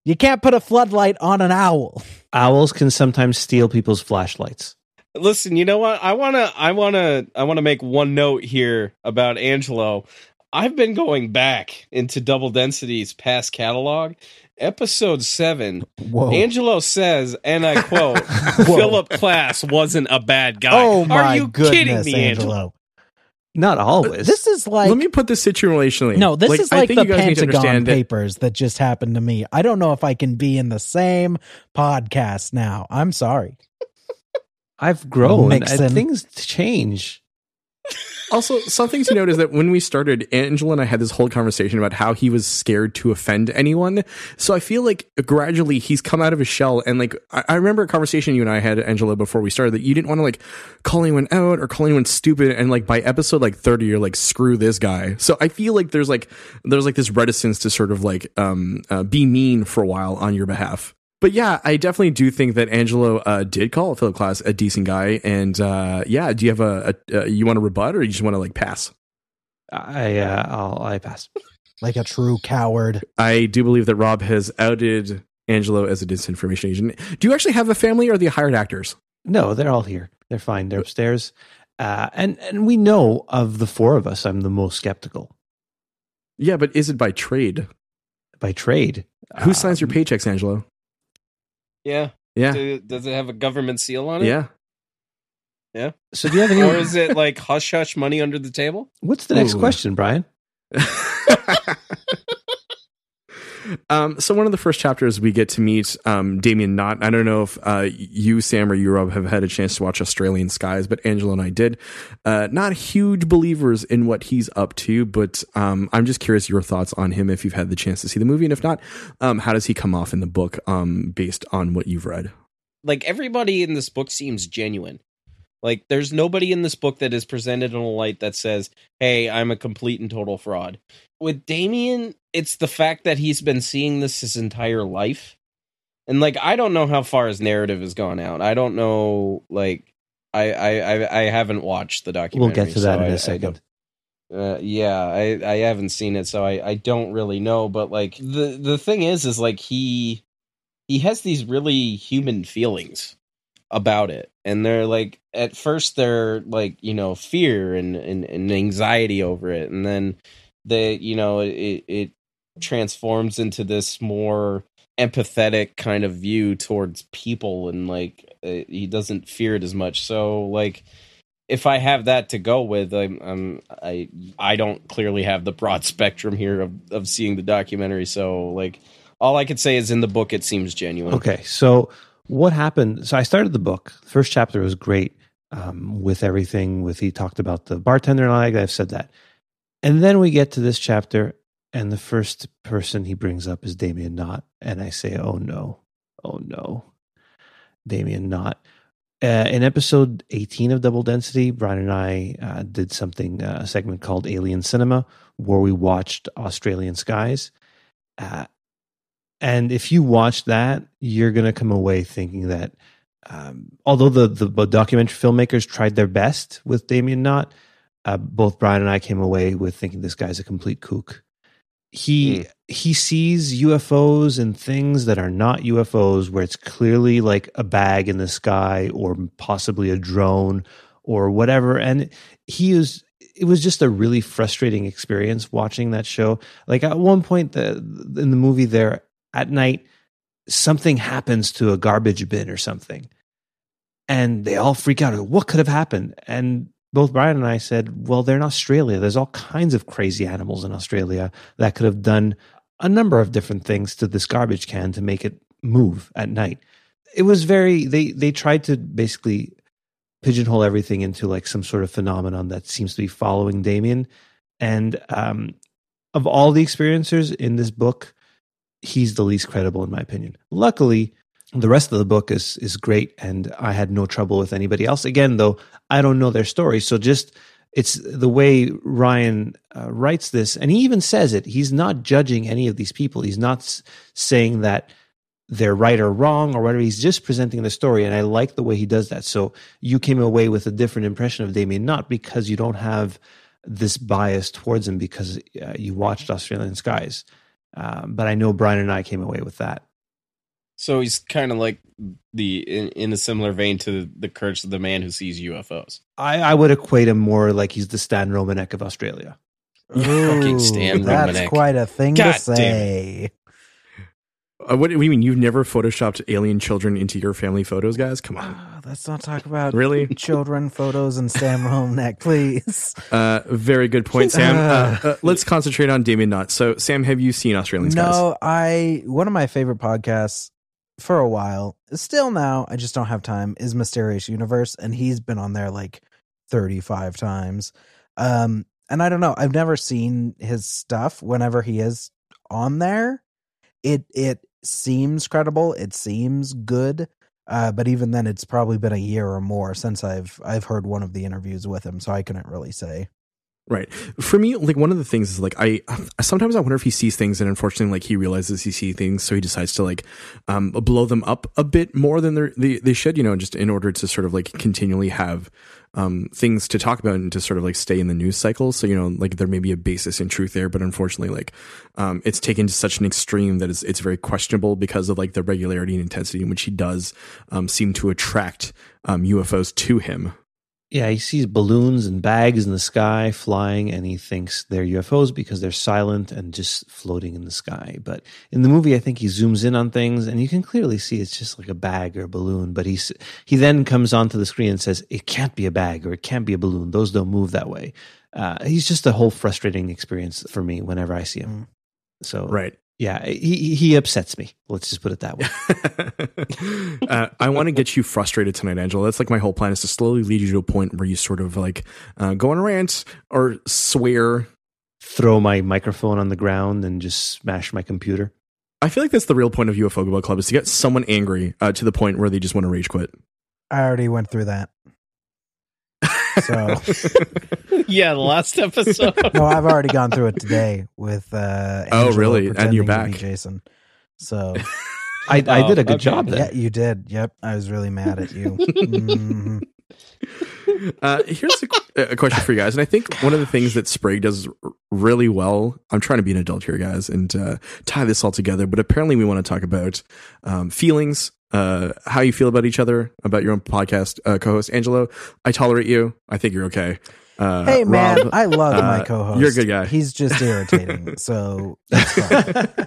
You can't put a floodlight on an owl. Owls can sometimes steal people's flashlights. Listen, you know what? I wanna, I wanna, I wanna make one note here about Angelo. I've been going back into Double Density's past catalog. Episode seven, Whoa. Angelo says, and I quote, "Philip Klass wasn't a bad guy." oh my Are you goodness, kidding me, Angelo? Angelo. Not always. This is like Let me put this situationally. no, this is I like think the you guys need to Pentagon understand that- papers that just happened to me. I don't know if I can be in the same podcast now. I'm sorry. I've grown. Mixin. And things change. Also, something to note is that when we started, Angelo and I had this whole conversation about how he was scared to offend anyone. So I feel like gradually he's come out of his shell. And like, I, I remember a conversation you and I had, Angelo, before we started that you didn't want to like call anyone out or call anyone stupid. And like by episode like 30, you're like, screw this guy. So I feel like there's like, there's like this reticence to sort of like, um, uh, be mean for a while on your behalf. But yeah, I definitely do think that Angelo uh, did call Philip Klass a decent guy. And uh, yeah, do you have a, a uh, you want to rebut or you just want to like pass? I uh, I'll I pass. Like a true coward. I do believe that Rob has outed Angelo as a disinformation agent. Do you actually have a family or are they hired actors? No, they're all here. They're fine. They're upstairs. Uh, and and we know of the four of us, I'm the most skeptical Yeah, but is it by trade? by trade. Who signs your Um, paychecks, Angelo? Yeah. Yeah. Do- does it have a government seal on it? Yeah. Yeah. So do you have any? Or is it like hush hush money under the table? What's the next Ooh. question, Brian? um, so one of the first chapters we get to meet um, Damien Knott. I don't know if uh, you, Sam, or you, Rob, have had a chance to watch Australian Skies, but Angelo and I did. Uh, not huge believers in what he's up to, but um, I'm just curious your thoughts on him if you've had the chance to see the movie, and if not, um, how does he come off in the book um, based on what you've read? Like everybody in this book seems genuine. Like there's nobody in this book that is presented in a light that says, "Hey, I'm a complete and total fraud." With Damien, it's the fact that he's been seeing this his entire life. And like I don't know how far his narrative has gone out. I don't know like I I I, haven't watched the documentary. We'll get to that so in I a second. Uh, yeah, I I haven't seen it, so I I don't really know. But like the the thing is, is like he he has these really human feelings about it, and they're like at first they're like you know fear and and, and anxiety over it, and then they you know it it transforms into this more empathetic kind of view towards people and like uh, he doesn't fear it as much so like if I have that to go with, I'm, I'm I I don't clearly have the broad spectrum here of of seeing the documentary. So like, all I could say is in the book it seems genuine. Okay, so what happened? So I started the book. The first chapter was great um, with everything. With he talked about the bartender and that. I've said that, and then we get to this chapter, and the first person he brings up is Damien Knott, and I say, "Oh no, oh no, Damien Knott." Uh, in episode 18 of Double Density, Brian and I uh, did something, uh, a segment called Alien Cinema, where we watched Australian Skies. And if you watch that, you're going to come away thinking that um, although the, the documentary filmmakers tried their best with Damien Knott, uh, both Brian and I came away with thinking this guy's a complete kook. He he sees UFOs and things that are not UFOs, where it's clearly like a bag in the sky or possibly a drone or whatever. And he is it was just a really frustrating experience watching that show. Like at one point the, in the movie there at night, something happens to a garbage bin or something. And they all freak out. What could have happened? And both Brian and I said, well, they're in Australia. There's all kinds of crazy animals in Australia that could have done a number of different things to this garbage can to make it move at night. It was very they they tried to basically pigeonhole everything into like some sort of phenomenon that seems to be following Damien. And um, of all the experiencers in this book, he's the least credible in my opinion. Luckily, the rest of the book is is great, and I had no trouble with anybody else. Again, though, I don't know their story, so just it's the way Ryan uh, writes this, and he even says it. He's not judging any of these people. He's not s- saying that they're right or wrong or whatever. He's just presenting the story, and I like the way he does that. So you came away with a different impression of Damien, not because you don't have this bias towards him because uh, you watched Australian Skies, um, but I know Brian and I came away with that. So he's kind of like the in, in a similar vein to the curse of the man who sees UFOs. I, I would equate him more like he's the Stan Romanek of Australia. You fucking Stan That's quite a thing God to damn say. Uh, what, do you mean? You've never photoshopped alien children into your family photos, guys? Come on. Ah, let's not talk about Really? children photos and Sam Romanek, please. Uh, very good point, Sam. Uh, uh, let's concentrate on Damien Nutt. So, Sam, have you seen Australian Skies? No, I one of my favorite podcasts for a while, still now, I just don't have time, is Mysterious Universe, and he's been on there like 35 times. Um, and I don't know, I've never seen his stuff whenever he is on there. It it seems credible, it seems good. Uh, but even then, it's probably been a year or more since I've I've heard one of the interviews with him, so I couldn't really say. Right. For me, like one of the things is like I sometimes I wonder if he sees things and unfortunately like he realizes he sees things, so he decides to like um, blow them up a bit more than they they should, you know, just in order to sort of like continually have um, things to talk about and to sort of like stay in the news cycle. So you know, like there may be a basis in truth there, but unfortunately, like um, it's taken to such an extreme that it's it's very questionable because of like the regularity and intensity in which he does um, seem to attract um, UFOs to him. Yeah, he sees balloons and bags in the sky flying, and he thinks they're UFOs because they're silent and just floating in the sky. But in the movie, I think he zooms in on things, and you can clearly see it's just like a bag or a balloon. But he's he then comes onto the screen and says, "It can't be a bag or it can't be a balloon. Those don't move that way." Uh, he's just a whole frustrating experience for me whenever I see him. So Right. Yeah, he he upsets me. Let's just put it that way. uh, I want to get you frustrated tonight, Angelo. That's like my whole plan is to slowly lead you to a point where you sort of like uh, go on a rant or swear. Throw my microphone on the ground and just smash my computer. I feel like that's the real point of UFO Book Club is to get someone angry uh, to the point where they just want to rage quit. I already went through that. So yeah, the last episode. no, I've already gone through it today with uh Oh, really? And you're back. Jason. So I, I Oh, did a good okay. job there. yeah, you did. Yep, I was really mad at you. Mhm. Uh, here's a, a question for you guys, and I think one of the things that Sprague does really well. I'm trying to be an adult here, guys, and uh, tie this all together. But apparently, we want to talk about um, feelings, uh, how you feel about each other, about your own podcast uh, co-host Angelo. I tolerate you. I think you're okay. Uh, Hey man, Rob, I love my uh, co-host. you're a good guy. He's just irritating. So it's fine.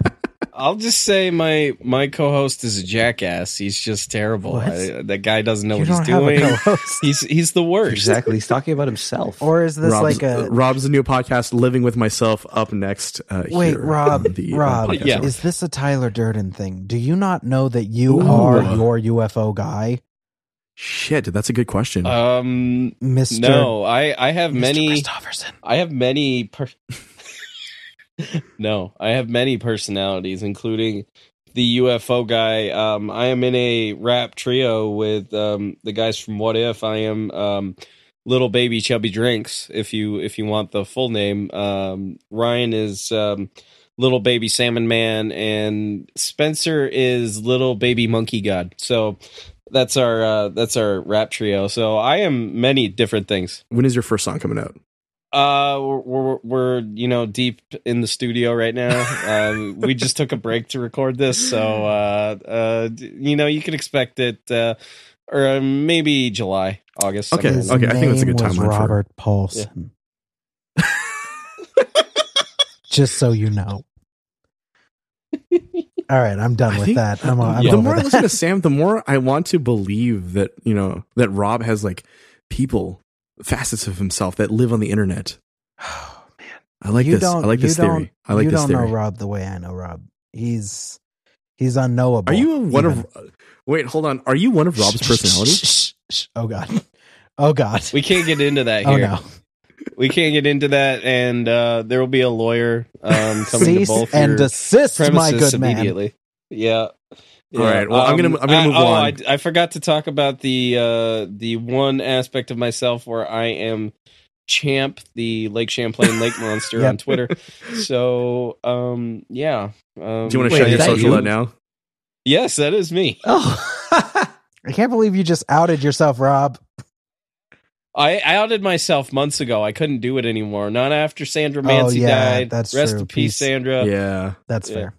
I'll just say my my co-host is a jackass. He's just terrible. I, that guy doesn't know you what he's don't have doing. a. He's he's the worst. Exactly. He's talking about himself. Or is this Rob's, like a Rob's a new podcast, "Living with Myself," up next. Uh, Wait, here Rob, the, uh, Rob, podcast Yeah. is this a Tyler Durden thing? Do you not know that you Ooh. are your UFO guy, Shit, that's a good question. Um, Mister? no, I I have Mr. many. Christopherson. I have many. Per- no, I have many personalities, including the UFO guy. Um, I am in a rap trio with um, the guys from What If. I am um, little baby chubby drinks. If you if you want the full name, um, Ryan is um, little baby salmon man, and Spencer is little baby monkey god. So. That's our uh, that's our rap trio. So I am many different things. when is your first song coming out? Uh, we're, we're we're you know deep in the studio right now. um, we just took a break to record this, so uh, uh, you know you can expect it, uh, or uh, maybe July, August. Okay, somewhere His okay, I think that's a good was timeline for- Robert Paulson. Just so you know. All right, I'm done I with think- that. I'm, I'm the over more I that. listen to Sam, the more I want to believe that you know that Rob has like people, facets of himself that live on the internet. Oh man, I like you this. Don't, I like this theory. I like you this don't theory. know Rob the way I know Rob. He's he's unknowable. Are you one even. of? Wait, hold on. Are you one of Rob's Shh, shh, personalities? Oh god. Oh god. We can't get into that oh here. no. We can't get into that, and uh, there will be a lawyer um, coming Cease to both and your desist, my premises good man. immediately. Yeah. All right, well, I'm gonna- I'm gonna I- move oh, on. I, I forgot to talk about the uh, the one aspect of myself where I am Champ, the Lake Champlain Lake Monster Yep. on Twitter. So, um, yeah. Um, Do you want to Wait, shout your social you? out now? Yes, that is me. Oh, I can't believe you just outed yourself, Rob. I I outed myself months ago. I couldn't do it anymore. Not after Sandra Oh, Mancy yeah, died. that's Rest true. in peace, Peace. Sandra. yeah. That's Yeah. fair.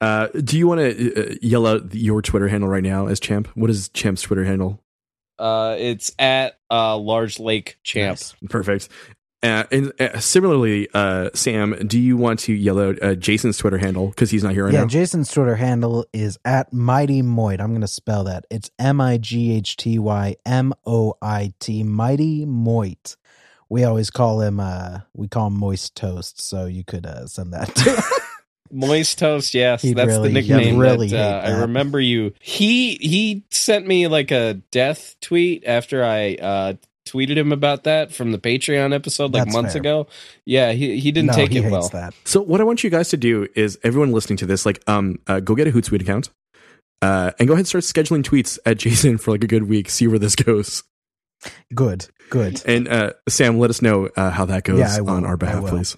Uh, do you want to uh, yell out your Twitter handle right now as Champ? What is Champ's Twitter handle? Uh, it's at uh, Large Lake Champ. Nice. Perfect. Uh, and uh, similarly, uh, Sam, do you want to yell out uh, Jason's Twitter handle because he's not here right yeah, now? Jason's Twitter handle is at Mighty Moit. I'm going to spell that. It's M I G H T Y M O I T. Mighty Moit. We always call him. uh We call him Moist Toast. So you could uh send that. to Moist Toast, yes, He'd that's really- the nickname. really that, uh, hate I remember you. He he sent me like a death tweet after I uh, tweeted him about that from the Patreon episode like That's months fair. ago. Yeah, he he didn't no, take he it hates well. that. So what I want you guys to do is everyone listening to this, like, um, uh, go get a Hootsuite account, uh, and go ahead and start scheduling tweets at Jason for like a good week. See where this goes. Good. Good. And uh, Sam, let us know uh, how that goes Yeah, on our behalf, please.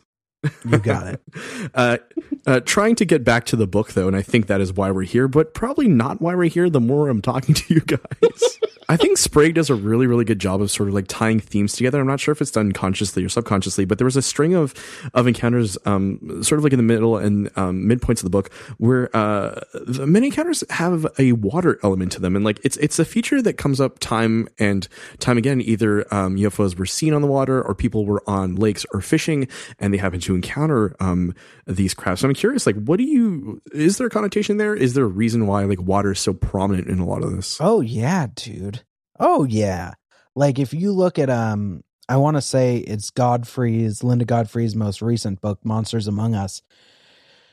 You got it. uh, uh, trying to get back to the book, though, and I think that is why we're here, but probably not why we're here. The more I'm talking to you guys, I think Sprague does a really, really good job of sort of like tying themes together. I'm not sure if it's done consciously or subconsciously, but there was a string of of encounters, um, sort of like in the middle and um, midpoints of the book, where uh, the many encounters have a water element to them, and like it's it's a feature that comes up time and time again. Either um, UFOs were seen on the water, or people were on lakes or fishing, and they happen to encounter um, these crafts. So I'm curious, like, what do you? Is there a connotation there? Is there a reason why like water is so prominent in a lot of this? Oh yeah, dude. Oh yeah. Like if you look at um I want to say it's Godfrey's Linda Godfrey's most recent book Monsters Among Us.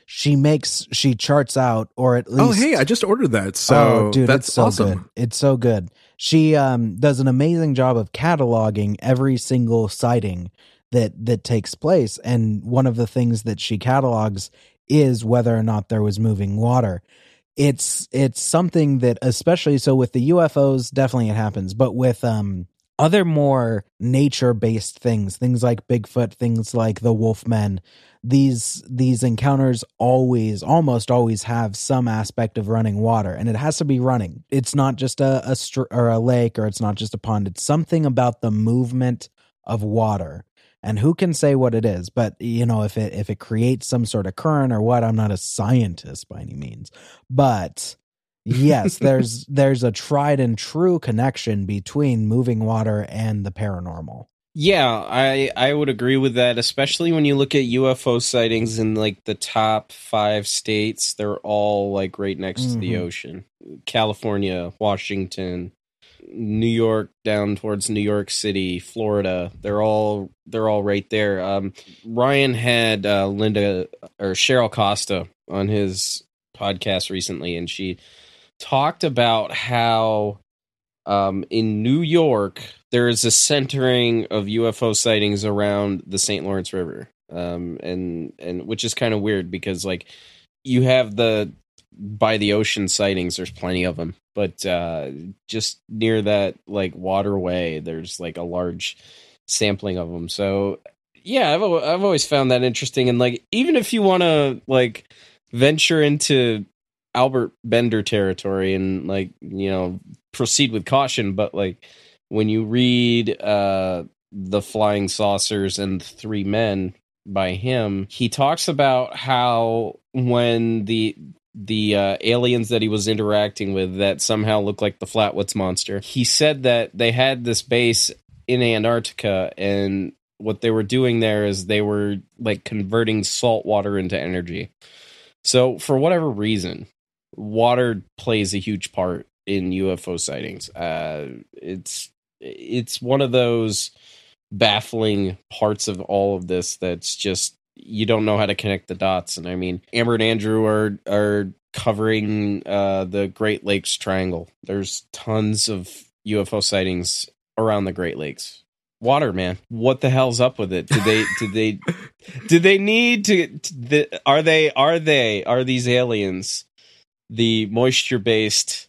She makes she charts out or at least Oh, hey, I just ordered that. So oh, dude, that's it's so awesome. good. It's so good. She um does an amazing job of cataloging every single sighting that that takes place and one of the things that she catalogs is whether or not there was moving water. It's it's something that especially so with the UFOs definitely it happens, but with um other more nature based things, things like Bigfoot, things like the Wolfmen, these these encounters always almost always have some aspect of running water and it has to be running. It's not just a, a str- or a lake or it's not just a pond. It's something about the movement of water and who can say what it is but you know if it if it creates some sort of current or what i'm not a scientist by any means but yes there's there's a tried and true connection between moving water and the paranormal Yeah, I I would agree with that, especially when you look at UFO sightings in like the top five states. They're all like right next to the Mhm. ocean. California, Washington, New York, down towards New York City, Florida. They're all they're all right there. Um, Ryan had uh, Linda or Cheryl Costa on his podcast recently, and she talked about how um, in New York, there is a centering of UFO sightings around the St. Lawrence River, um, and and which is kind of weird because like you have the by the ocean sightings, there's plenty of them, but uh, just near that like waterway, there's like a large sampling of them. So yeah, I've I've always found that interesting, and like even if you want to like venture into Albert Bender territory and like you know proceed with caution, but like when you read uh the flying saucers and three men by him, he talks about how when the the uh, aliens that he was interacting with that somehow looked like the Flatwoods monster. He said that they had this base in Antarctica and what they were doing there is they were like converting salt water into energy. So for whatever reason, water plays a huge part in UFO sightings. Uh, it's it's one of those baffling parts of all of this that's just you don't know how to connect the dots. And I mean, Amber and Andrew are are covering uh, the Great Lakes Triangle. There's tons of UFO sightings around the Great Lakes. Water, man. What the hell's up with it? Did they? did they? Did they need to? to the, are they? Are they? Are these aliens the moisture based?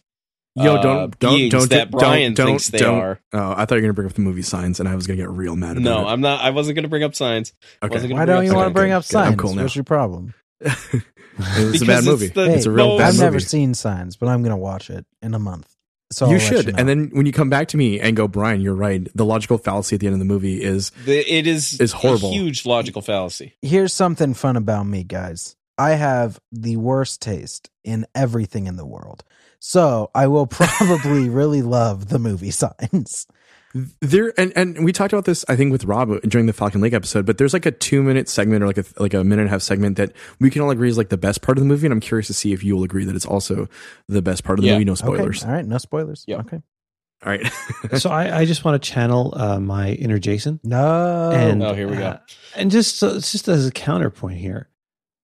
Yo, uh, don't don't don't that don't, Brian don't, thinks they don't- are. Oh, I thought you were gonna bring up the movie Signs, and I was gonna get real mad about No, it. I'm not. I wasn't going to bring up signs. okay. Why don't you want to bring Good, up good. I'm signs? cool now. What's your problem? it's a bad it's movie. the it's a real most- bad I've movie. never seen signs, but I'm going to watch it in a month. So you I'll let should, know. and then when you come back to me and go, Brian, you're right. The logical fallacy at the end of the movie is The, it is Is horrible. A huge logical fallacy. here's something fun about me, guys. I have the worst taste in everything in the world. So I will probably really love the movie Signs. there, and and we talked about this, I think, with Rob during the Falcon Lake episode. But there's like a two minute segment or like a like a minute and a half segment that we can all agree is like the best part of the movie, and I'm curious to see if you will agree that it's also the best part of the Yeah. movie. No spoilers. Okay. All right. No spoilers. Yeah. Okay. All right. so I, I just want to channel uh, my inner Jason. No. and Oh, here we go. uh, and just so, it's just as a counterpoint here,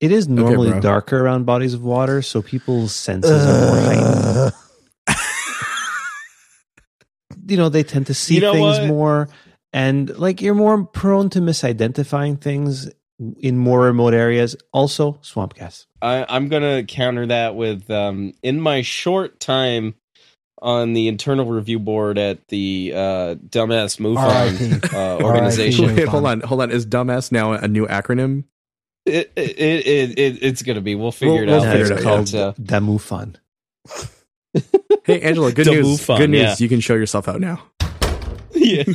it is normally bro. darker around bodies of water, so people's senses are more heightened. Uh, You know, they tend to see You know things what? more, and like you're more prone to misidentifying things in more remote areas. Also, swamp gas. I, I'm going to counter that with um, in my short time on the internal review board at the uh, dumbass MUFON R.I.P. uh, organization. Wait, hold on, hold on. Is dumbass now a new acronym? It, it, it, it, it's going to be. We'll figure We'll- it we'll out. Figure it's it called But, Damufan. Hey, Angelo, good The news. MUFON, good news. yeah. You can show yourself out now. yeah.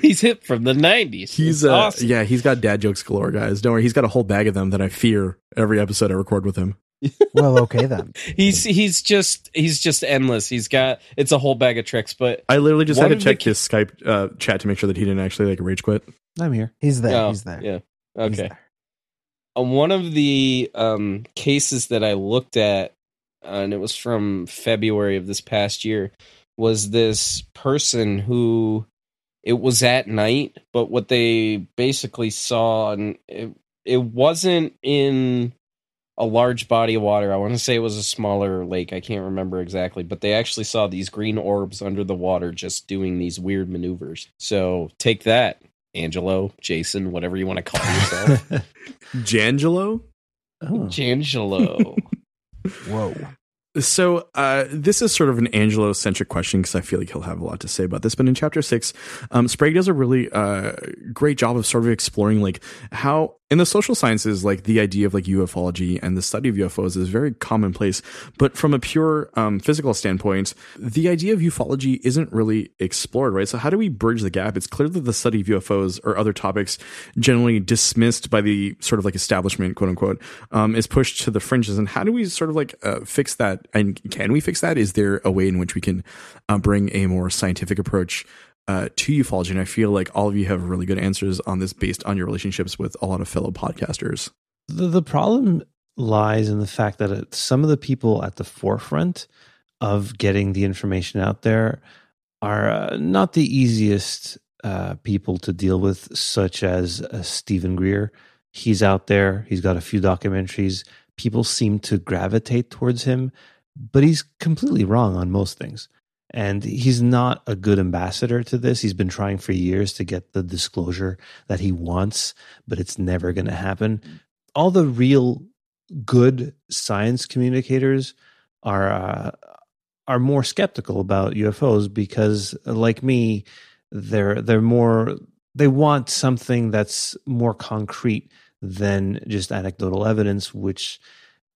He's hip from the 90s. He's It's uh, awesome. yeah, he's got dad jokes galore, guys. Don't worry, he's got a whole bag of them that I fear every episode I record with him. well, okay then. He's he's just he's just endless. He's got it's a whole bag of tricks, but I literally just had to check ki- his Skype uh, chat to make sure that he didn't actually like rage quit. I'm here. He's there. Oh, He's there. Yeah. Okay. there. Uh, one of the um, cases that I looked at, uh, and it was from February of this past year, was this person who it was at night, but what they basically saw, and it, it wasn't in a large body of water. I want to say it was a smaller lake. I can't remember exactly, but they actually saw these green orbs under the water just doing these weird maneuvers. So take that, Angelo, Jason, whatever you want to call yourself. Jangelo? Oh. Jangelo. Whoa. So uh, this is sort of an Angelo centric question because I feel like he'll have a lot to say about this. But in chapter six, um, Sprague does a really uh, great job of sort of exploring like how in the social sciences, like the idea of like ufology and the study of UFOs is very commonplace. But from a pure um, physical standpoint, the idea of ufology isn't really explored, right? So how do we bridge the gap? It's clear that the study of UFOs or other topics generally dismissed by the sort of like establishment, quote unquote, um, is pushed to the fringes. And how do we sort of like uh, fix that? And can we fix that? Is there a way in which we can uh, bring a more scientific approach uh, to ufology? And I feel like all of you have really good answers on this based on your relationships with a lot of fellow podcasters. The, the problem lies in the fact that it, some of the people at the forefront of getting the information out there are uh, not the easiest uh, people to deal with, such as uh, Steven Greer. He's out there, he's got a few documentaries. People seem to gravitate towards him, but he's completely wrong on most things. And he's not a good ambassador to this. He's been trying for years to get the disclosure that he wants, but it's never going to happen. All the real good science communicators are uh, are more skeptical about UFOs because, like me, they're they're more they want something that's more concrete than just anecdotal evidence, which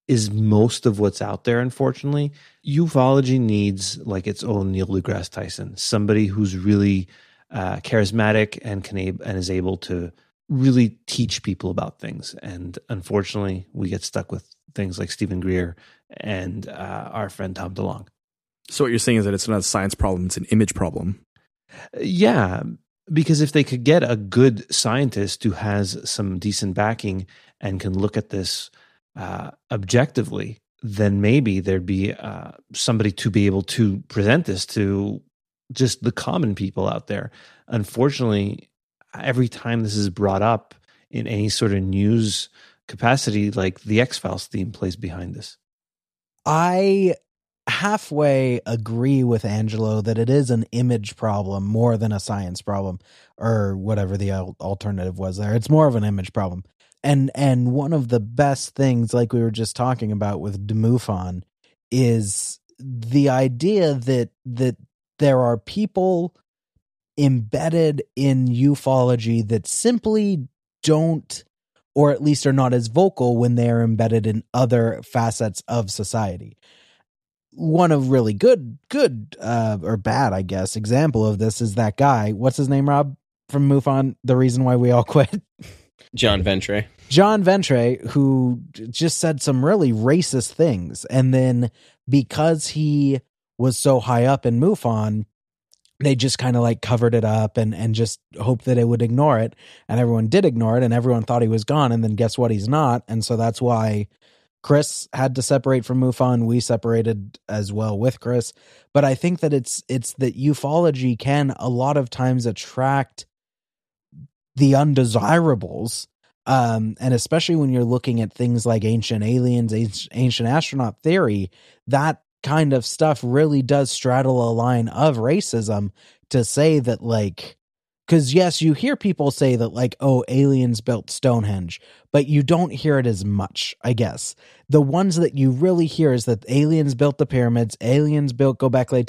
is most of what's out there. Unfortunately, ufology needs like its own Neil deGrasse Tyson, somebody who's really uh, charismatic and can ab- and is able to really teach people about things. And unfortunately, we get stuck with things like Steven Greer and uh, our friend Tom DeLonge. So what you're saying is that it's not a science problem; it's an image problem. Yeah, because if they could get a good scientist who has some decent backing and can look at this uh, objectively, then maybe there'd be uh, somebody to be able to present this to just the common people out there. Unfortunately, every time this is brought up in any sort of news capacity, like the X Files theme plays behind this. I halfway agree with Angelo that it is an image problem more than a science problem or whatever the alternative was there. It's more of an image problem. And and one of the best things like we were just talking about with DeMuffon is the idea that that there are people embedded in ufology that simply don't or at least are not as vocal when they are embedded in other facets of society. One of really good good uh or bad i guess example of this is that guy what's his name rob from mufon the reason why we all quit john ventre. John ventre who just said some really racist things. And then because he was so high up in mufon they just kind of like covered it up and and just hoped that it would ignore it. And everyone did ignore it and everyone thought he was gone and then guess what? He's not. And so that's why Chris had to separate from MUFON. We separated as well with Chris. But I think that it's it's that ufology can a lot of times attract the undesirables. Um, and especially when you're looking at things like ancient aliens, ancient astronaut theory, that kind of stuff really does straddle a line of racism to say that like because yes you hear people say that like oh aliens built stonehenge but you don't hear it as much i guess the ones that you really hear is that aliens built the pyramids aliens built gobekli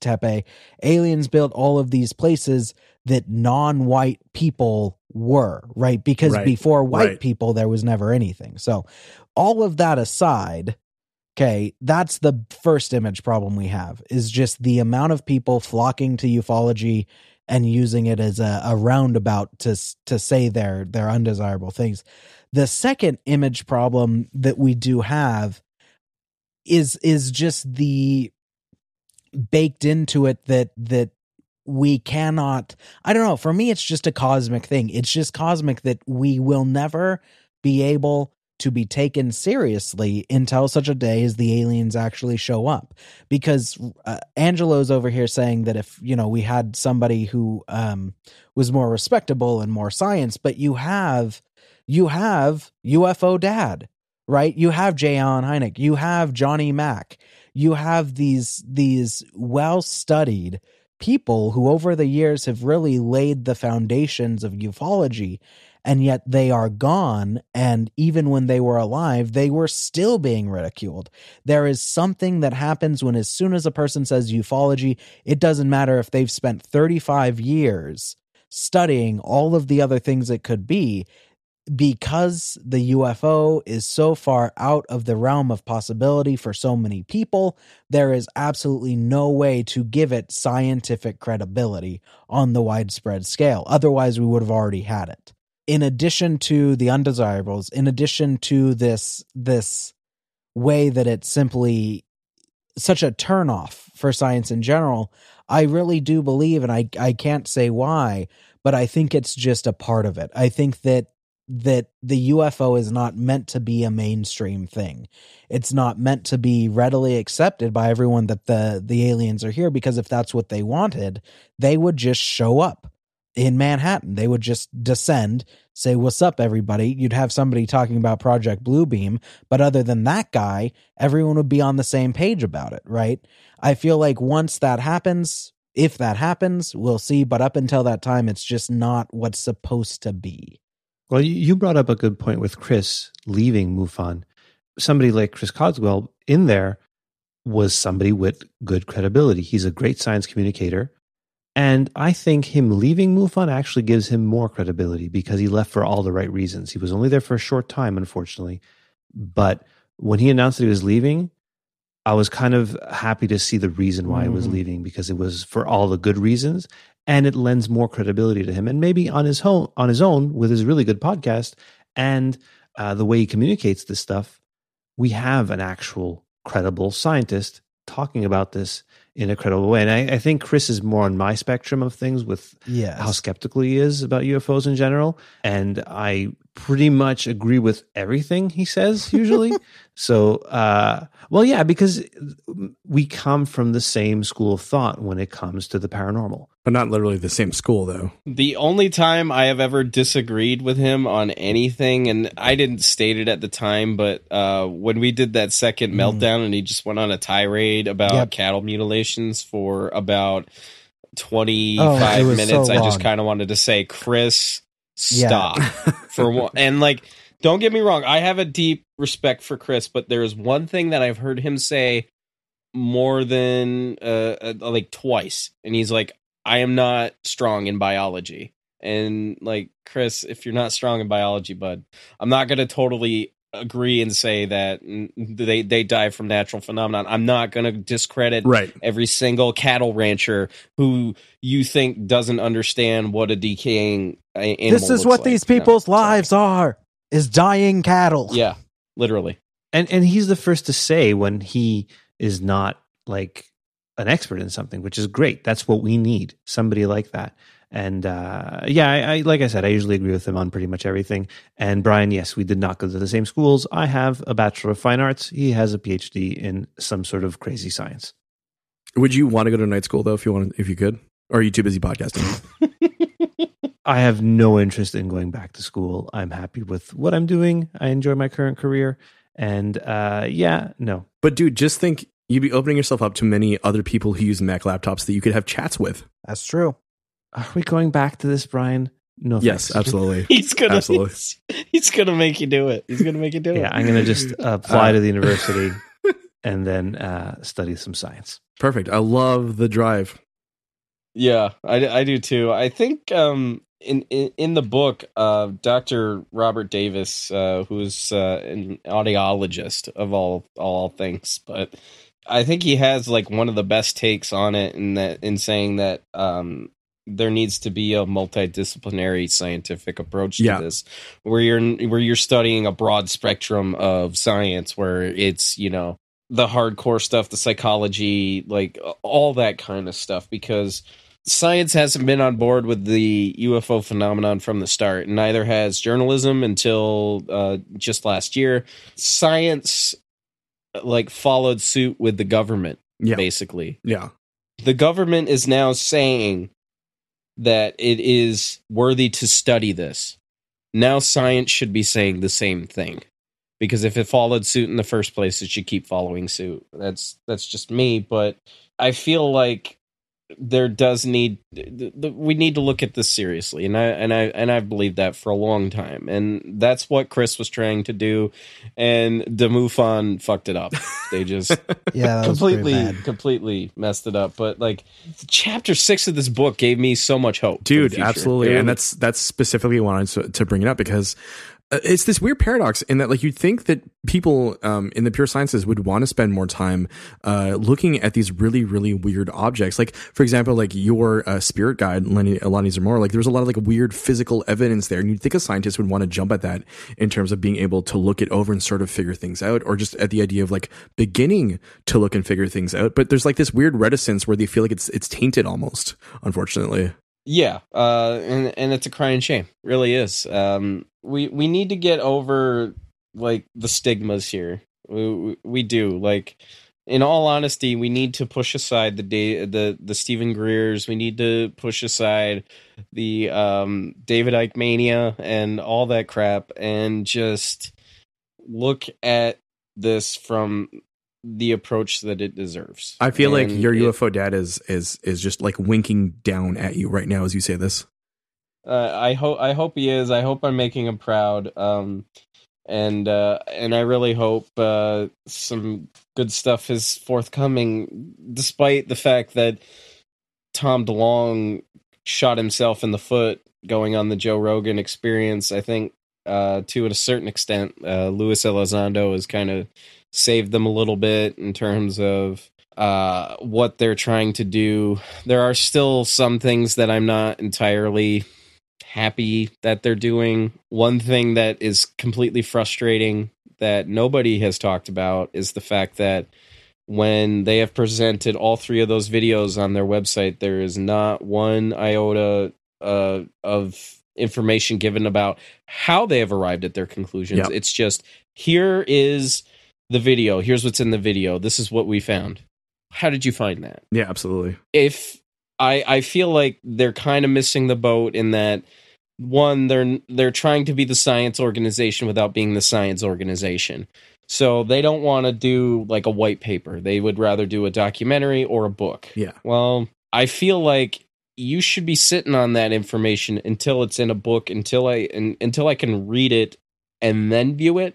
tepe aliens built all of these places that non-white people were right because right. before white right. people there was never anything so all of that aside okay that's the first image problem we have is just the amount of people flocking to ufology and using it as a, a roundabout to to say their their undesirable things. The second image problem that we do have is is just the baked into it that that we cannot I don't know, for me it's just a cosmic thing. It's just cosmic that we will never be able to be taken seriously until such a day as the aliens actually show up. Because uh, Angelo's over here saying that if, you know, we had somebody who um, was more respectable and more science, but you have, you have UFO dad, right? You have J. Allen Hynek, you have Johnny Mack, you have these, these well studied people who over the years have really laid the foundations of ufology and yet they are gone. And even when they were alive, they were still being ridiculed. There is something that happens when, as soon as a person says ufology, it doesn't matter if they've spent 35 years studying all of the other things it could be. Because the UFO is so far out of the realm of possibility for so many people, there is absolutely no way to give it scientific credibility on the widespread scale. Otherwise, we would have already had it in addition to the undesirables, in addition to this this way that it's simply such a turnoff for science in general, I really do believe, and I I can't say why, but I think it's just a part of it. I think that that the UFO is not meant to be a mainstream thing. It's not meant to be readily accepted by everyone that the the aliens are here because if that's what they wanted, they would just show up in Manhattan. They would just descend, say, What's up, everybody? You'd have somebody talking about Project Bluebeam. But other than that guy, everyone would be on the same page about it, right? I feel like once that happens, if that happens, we'll see. But up until that time, it's just not what's supposed to be. Well, you brought up a good point with Chris leaving MUFON. Somebody like Chris Cogswell in there was somebody with good credibility. He's a great science communicator. And I think him leaving MUFON actually gives him more credibility because he left for all the right reasons. He was only there for a short time, unfortunately. But when he announced that he was leaving, I was kind of happy to see the reason why mm-hmm. he was mm-hmm. leaving because it was for all the good reasons and it lends more credibility to him. And maybe on his own, on his own with his really good podcast and uh, the way he communicates this stuff, we have an actual credible scientist talking about this in a credible way. And I, I think Chris is more on my spectrum of things with Yes. how skeptical he is about UFOs in general. And I pretty much agree with everything he says usually. so, uh, well, yeah, because we come from the same school of thought when it comes to the paranormal. But not literally the same school, though. The only time I have ever disagreed with him on anything, and I didn't state it at the time, but uh, when we did that second Mm. meltdown and he just went on a tirade about Yep. cattle mutilations for about 25 Oh, minutes, so I just kind of wanted to say, Chris, Yeah. stop. for one. And like, don't get me wrong, I have a deep respect for Chris, but there is one thing that I've heard him say more than uh, uh, like twice, and he's like, "I am not strong in biology." And like Chris, if you're not strong in biology, bud, I'm not gonna totally agree and say that they they die from natural phenomenon. I'm not gonna discredit Right. every single cattle rancher who you think doesn't understand what a decaying This is looks what like. these No, people's sorry. lives are: is dying cattle. Yeah, literally. And and he's the first to say when he is not like an expert in something, which is great. That's what we need. Somebody like that. And uh, yeah, I, I like I said, I usually agree with him on pretty much everything. And Brian, yes, we did not go to the same schools. I have a bachelor of fine arts. He has a PhD in some sort of crazy science. Would you want to go to night school though, if you want, if you could, or are you too busy podcasting? I have no interest in going back to school. I'm happy with what I'm doing. I enjoy my current career. And uh, yeah, no, but dude, just think you'd be opening yourself up to many other people who use Mac laptops that you could have chats with. That's true. Are we going back to this, Brian? No. Yes, thanks. absolutely. He's gonna Absolutely. He's, gonna make you do it. He's gonna make you do Yeah, it. Yeah, I'm gonna just apply Uh, to the university and then uh, study some science. Perfect. I love the drive. Yeah, I, I do too. I think um, in, in in the book, uh, Doctor Robert Davis, uh, who's uh, an audiologist of all all things, but I think he has like one of the best takes on it in that in saying that um, there needs to be a multidisciplinary scientific approach to Yeah. this, where you're where you're studying a broad spectrum of science, where it's you know the hardcore stuff, the psychology, like all that kind of stuff, because science hasn't been on board with the UFO phenomenon from the start. and Neither has journalism until uh, just last year. Science like followed suit with the government, Yeah. basically. Yeah. The government is now saying that it is worthy to study this. Now science should be saying the same thing. Because if it followed suit in the first place, it should keep following suit. That's that's just me, but I feel like there does need th- th- we need to look at this seriously and i and i and i've believed that for a long time and that's what chris was trying to do and demufon fucked it up. They just Yeah, that was pretty completely completely messed it up but like chapter six of this book gave me so much hope dude absolutely It and that's that's specifically why I wanted to, to bring it up because it's this weird paradox in that like you'd think that people um, in the pure sciences would want to spend more time uh, looking at these really really weird objects. Like for example like your uh, spirit guide Lenny Lonnie Zamora like there's a lot of like weird physical evidence there and you'd think a scientist would want to jump at that in terms of being able to look it over and sort of figure things out or just at the idea of like beginning to look and figure things out. But there's like this weird reticence where they feel like it's it's tainted almost unfortunately. Yeah, uh, and and it's a crying shame, really is. Um, we we need to get over like the stigmas here. We we, we do like. In all honesty, we need to push aside the day the the Steven Greers. We need to push aside the um, David Icke mania and all that crap, and just look at this from the approach that it deserves. I feel like your it- UFO dad is is is just like winking down at you right now as you say this. Uh, I hope I hope he is. I hope I'm making him proud. Um, and uh, and I really hope uh, some good stuff is forthcoming, despite the fact that Tom DeLonge shot himself in the foot going on the Joe Rogan experience. I think uh, to a certain extent, uh, Luis Elizondo has kind of saved them a little bit in terms of uh, what they're trying to do. There are still some things that I'm not entirely happy that they're doing. One thing that is completely frustrating that nobody has talked about is the fact that when they have presented all three of those videos on their website, there is not one iota uh, of information given about how they have arrived at their conclusions. Yep. It's just here is the video. Here's what's in the video. This is what we found. How did you find that? Yeah, absolutely. If I I feel like they're kind of missing the boat in that one they're they're trying to be the science organization without being the science organization. So they don't want to do like a white paper. They would rather do a documentary or a book. Yeah. Well, I feel like you should be sitting on that information until it's in a book until I and, until I can read it and then view it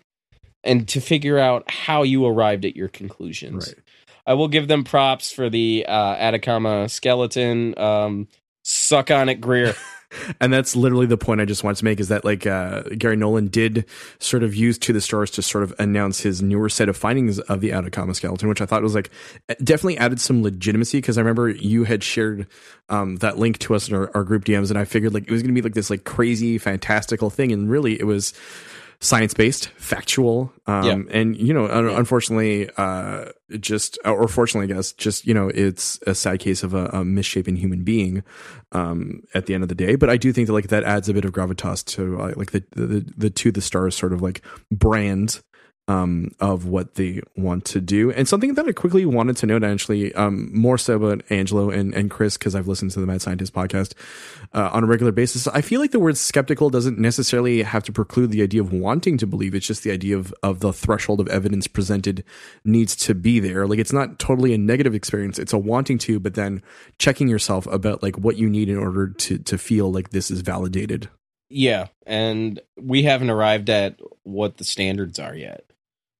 and to figure out how you arrived at your conclusions. Right. I will give them props for the uh, Atacama skeleton. Um, suck on it, Greer. and that's literally the point I just wanted to make is that like uh, Garry Nolan did sort of use to the stars to sort of announce his newer set of findings of the Atacama skeleton, which I thought was like definitely added some legitimacy because I remember you had shared um, that link to us in our, our group DMs, and I figured like it was going to be like this like crazy fantastical thing, and really it was science based, factual, um, Yeah. and you know, un- unfortunately, uh, just or fortunately, I guess, just you know, it's a sad case of a, a misshapen human being um, at the end of the day. But I do think that like that adds a bit of gravitas to uh, like the, the the to the stars sort of like brand um, of what they want to do. And something that I quickly wanted to note, actually, um, more so about Angelo and, and Chris, because I've listened to the Mad Scientist podcast uh, on a regular basis. I feel like the word skeptical doesn't necessarily have to preclude the idea of wanting to believe. It's just the idea of, of the threshold of evidence presented needs to be there. Like it's not totally a negative experience. It's a wanting to, but then checking yourself about like what you need in order to, to feel like this is validated. Yeah, and we haven't arrived at what the standards are yet.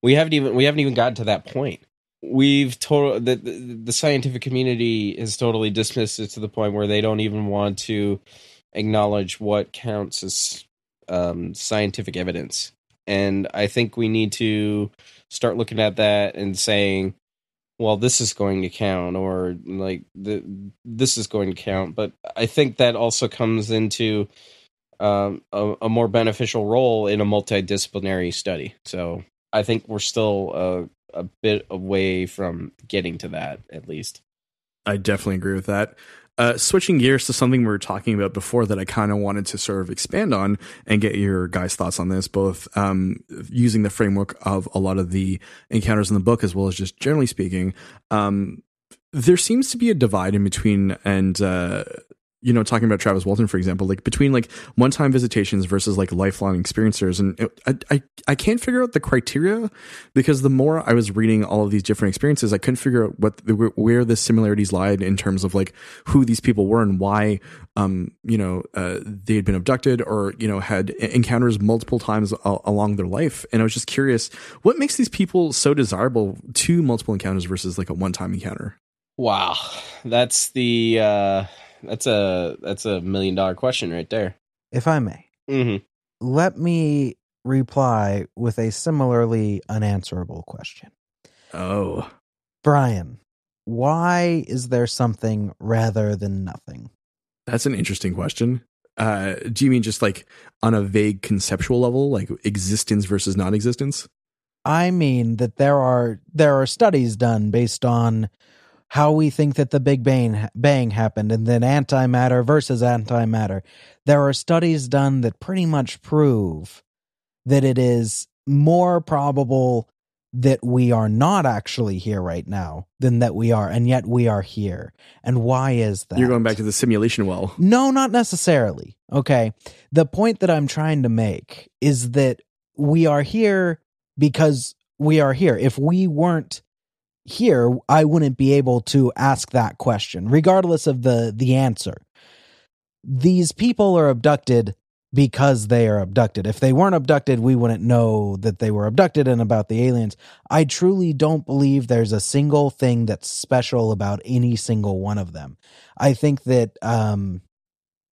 We haven't even we haven't even gotten to that point. We've total the, the the scientific community has totally dismissed it to the point where they don't even want to acknowledge what counts as um, scientific evidence. And I think we need to start looking at that and saying, well, this is going to count, or like the this is going to count. But I think that also comes into um, a, a more beneficial role in a multidisciplinary study. So I think we're still a, a bit away from getting to that, at least. I definitely agree with that. Uh, switching gears to something we were talking about before that I kind of wanted to sort of expand on and get your guys' thoughts on this, both um, using the framework of a lot of the encounters in the book as well as just generally speaking. Um, there seems to be a divide in between and uh, you know talking about Travis Walton for example like between like one-time visitations versus like lifelong experiencers and it, I, I I can't figure out the criteria because the more I was reading all of these different experiences I couldn't figure out what the, where the similarities lied in terms of like who these people were and why um you know uh, they had been abducted or you know had encounters multiple times a- along their life. And I was just curious what makes these people so desirable to multiple encounters versus like a one-time encounter? Wow, that's the uh, that's a that's a million dollar question right there. If I may, Mm-hmm. let me reply with a similarly unanswerable question. oh Brian, why is there something rather than nothing? That's an interesting question. Uh, do you mean just like on a vague conceptual level, like existence versus non-existence? I mean that there are there are studies done based on how we think that the Big Bang bang happened and then antimatter versus antimatter. There are studies done that pretty much prove that it is more probable that we are not actually here right now than that we are and yet we are here. And why is that? You're going back to the simulation well. No, not necessarily. Okay. The point that I'm trying to make is that we are here because we are here. If we weren't here, I wouldn't be able to ask that question, regardless of the the answer. These people are abducted because they are abducted. If they weren't abducted, we wouldn't know that they were abducted and about the aliens. I truly don't believe there's a single thing that's special about any single one of them. I think that um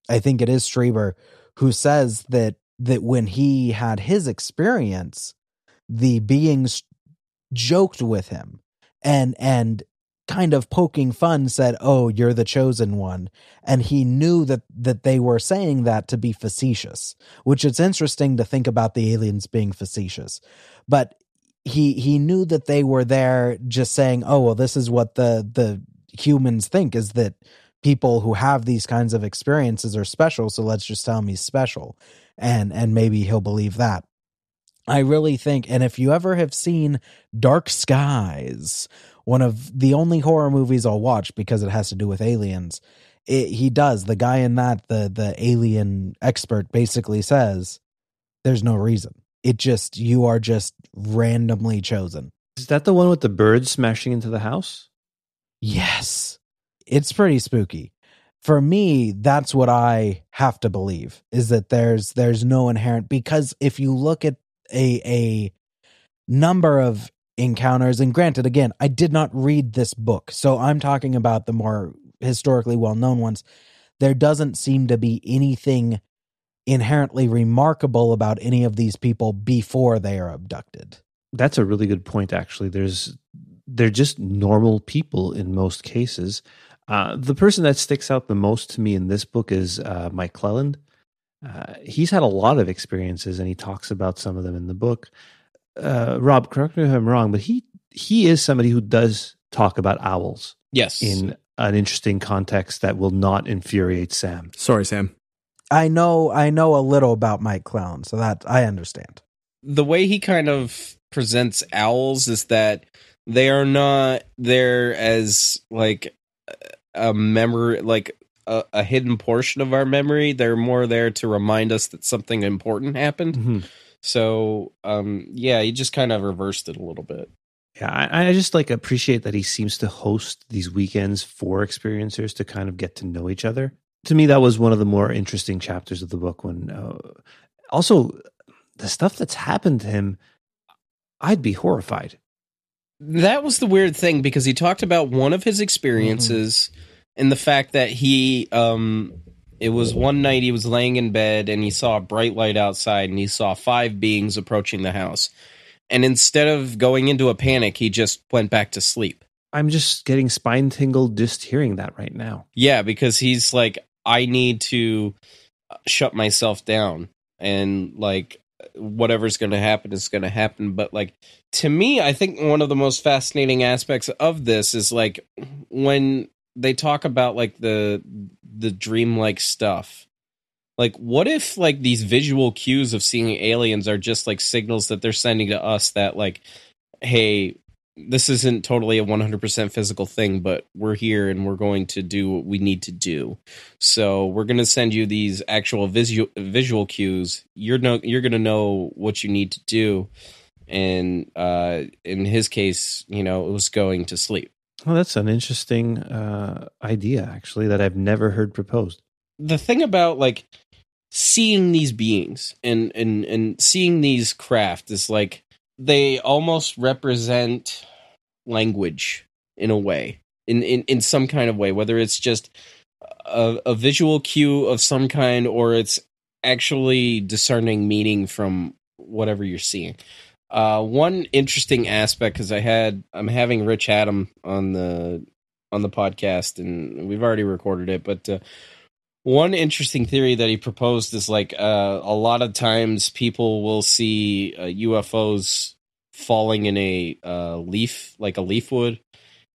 I think it is Strieber who says that that when he had his experience, the beings joked with him and and kind of poking fun said, "Oh, you're the chosen one," and he knew that that they were saying that to be facetious. Which it's interesting to think about the aliens being facetious, but he he knew that they were there just saying, "Oh, well this is what the the humans think is that people who have these kinds of experiences are special, so let's just tell him he's special." And and maybe he'll believe that. I really think and if you ever have seen Dark Skies, one of the only horror movies I'll watch because it has to do with aliens, it, he does. The guy in that, the the alien expert, basically says, "There's no reason. It just you are just randomly chosen." Is that the one with the birds smashing into the house? Yes, it's pretty spooky. For me, that's what I have to believe is that there's there's no inherent because if you look at a a number of encounters and granted again i did not read this book so i'm talking about the more historically well known ones there doesn't seem to be anything inherently remarkable about any of these people before they are abducted That's a really good point. Actually, there's they're just normal people in most cases. Uh, the person that sticks out the most to me in this book is uh, Mike Clelland. Uh, he's had a lot of experiences, and he talks about some of them in the book. Uh, Rob, correct me if I'm wrong, but he he is somebody who does talk about owls Yes. in an interesting context that will not infuriate Sam. Sorry, Sam. i know i know a little about mike clelland so that i understand the way he kind of presents owls is that they are not there as like a memory like a, a hidden portion of our memory they're more there to remind us that something important happened Mhm. so um yeah he just kind of reversed it a little bit Yeah, I, I just like appreciate that he seems to host these weekends for experiencers to kind of get to know each other. To me, that was one of the more interesting chapters of the book. When uh, also the stuff that's happened to him, I'd be horrified. that was the weird thing because he talked about one of his experiences and the fact that he um it was one night he was laying in bed and he saw a bright light outside and he saw five beings approaching the house. And instead of going into a panic he just went back to sleep. I'm just getting spine tingled just hearing that right now. yeah because he's like i need to shut myself down and like whatever's going to happen is going to happen. But like to me i think one of the most fascinating aspects of this is like when they talk about like the the dreamlike stuff. Like what if like these visual cues of seeing aliens are just like signals that they're sending to us that like hey this isn't totally a 100% physical thing but we're here and we're going to do what we need to do. So we're going to send you these actual visual visual cues. You're no you're going to know what you need to do. And uh in his case you know it was going to sleep Well, that's an interesting uh, idea, actually, that I've never heard proposed. the thing about like seeing these beings and and and seeing these craft is like they almost represent language in a way in in, in some kind of way whether it's just a, a visual cue of some kind or it's actually discerning meaning from whatever you're seeing uh one interesting aspect because i had i'm having rich adam on the on the podcast and we've already recorded it but uh, one interesting theory that he proposed is like uh, a lot of times people will see uh, UFOs falling in a uh, leaf, like a leaf would,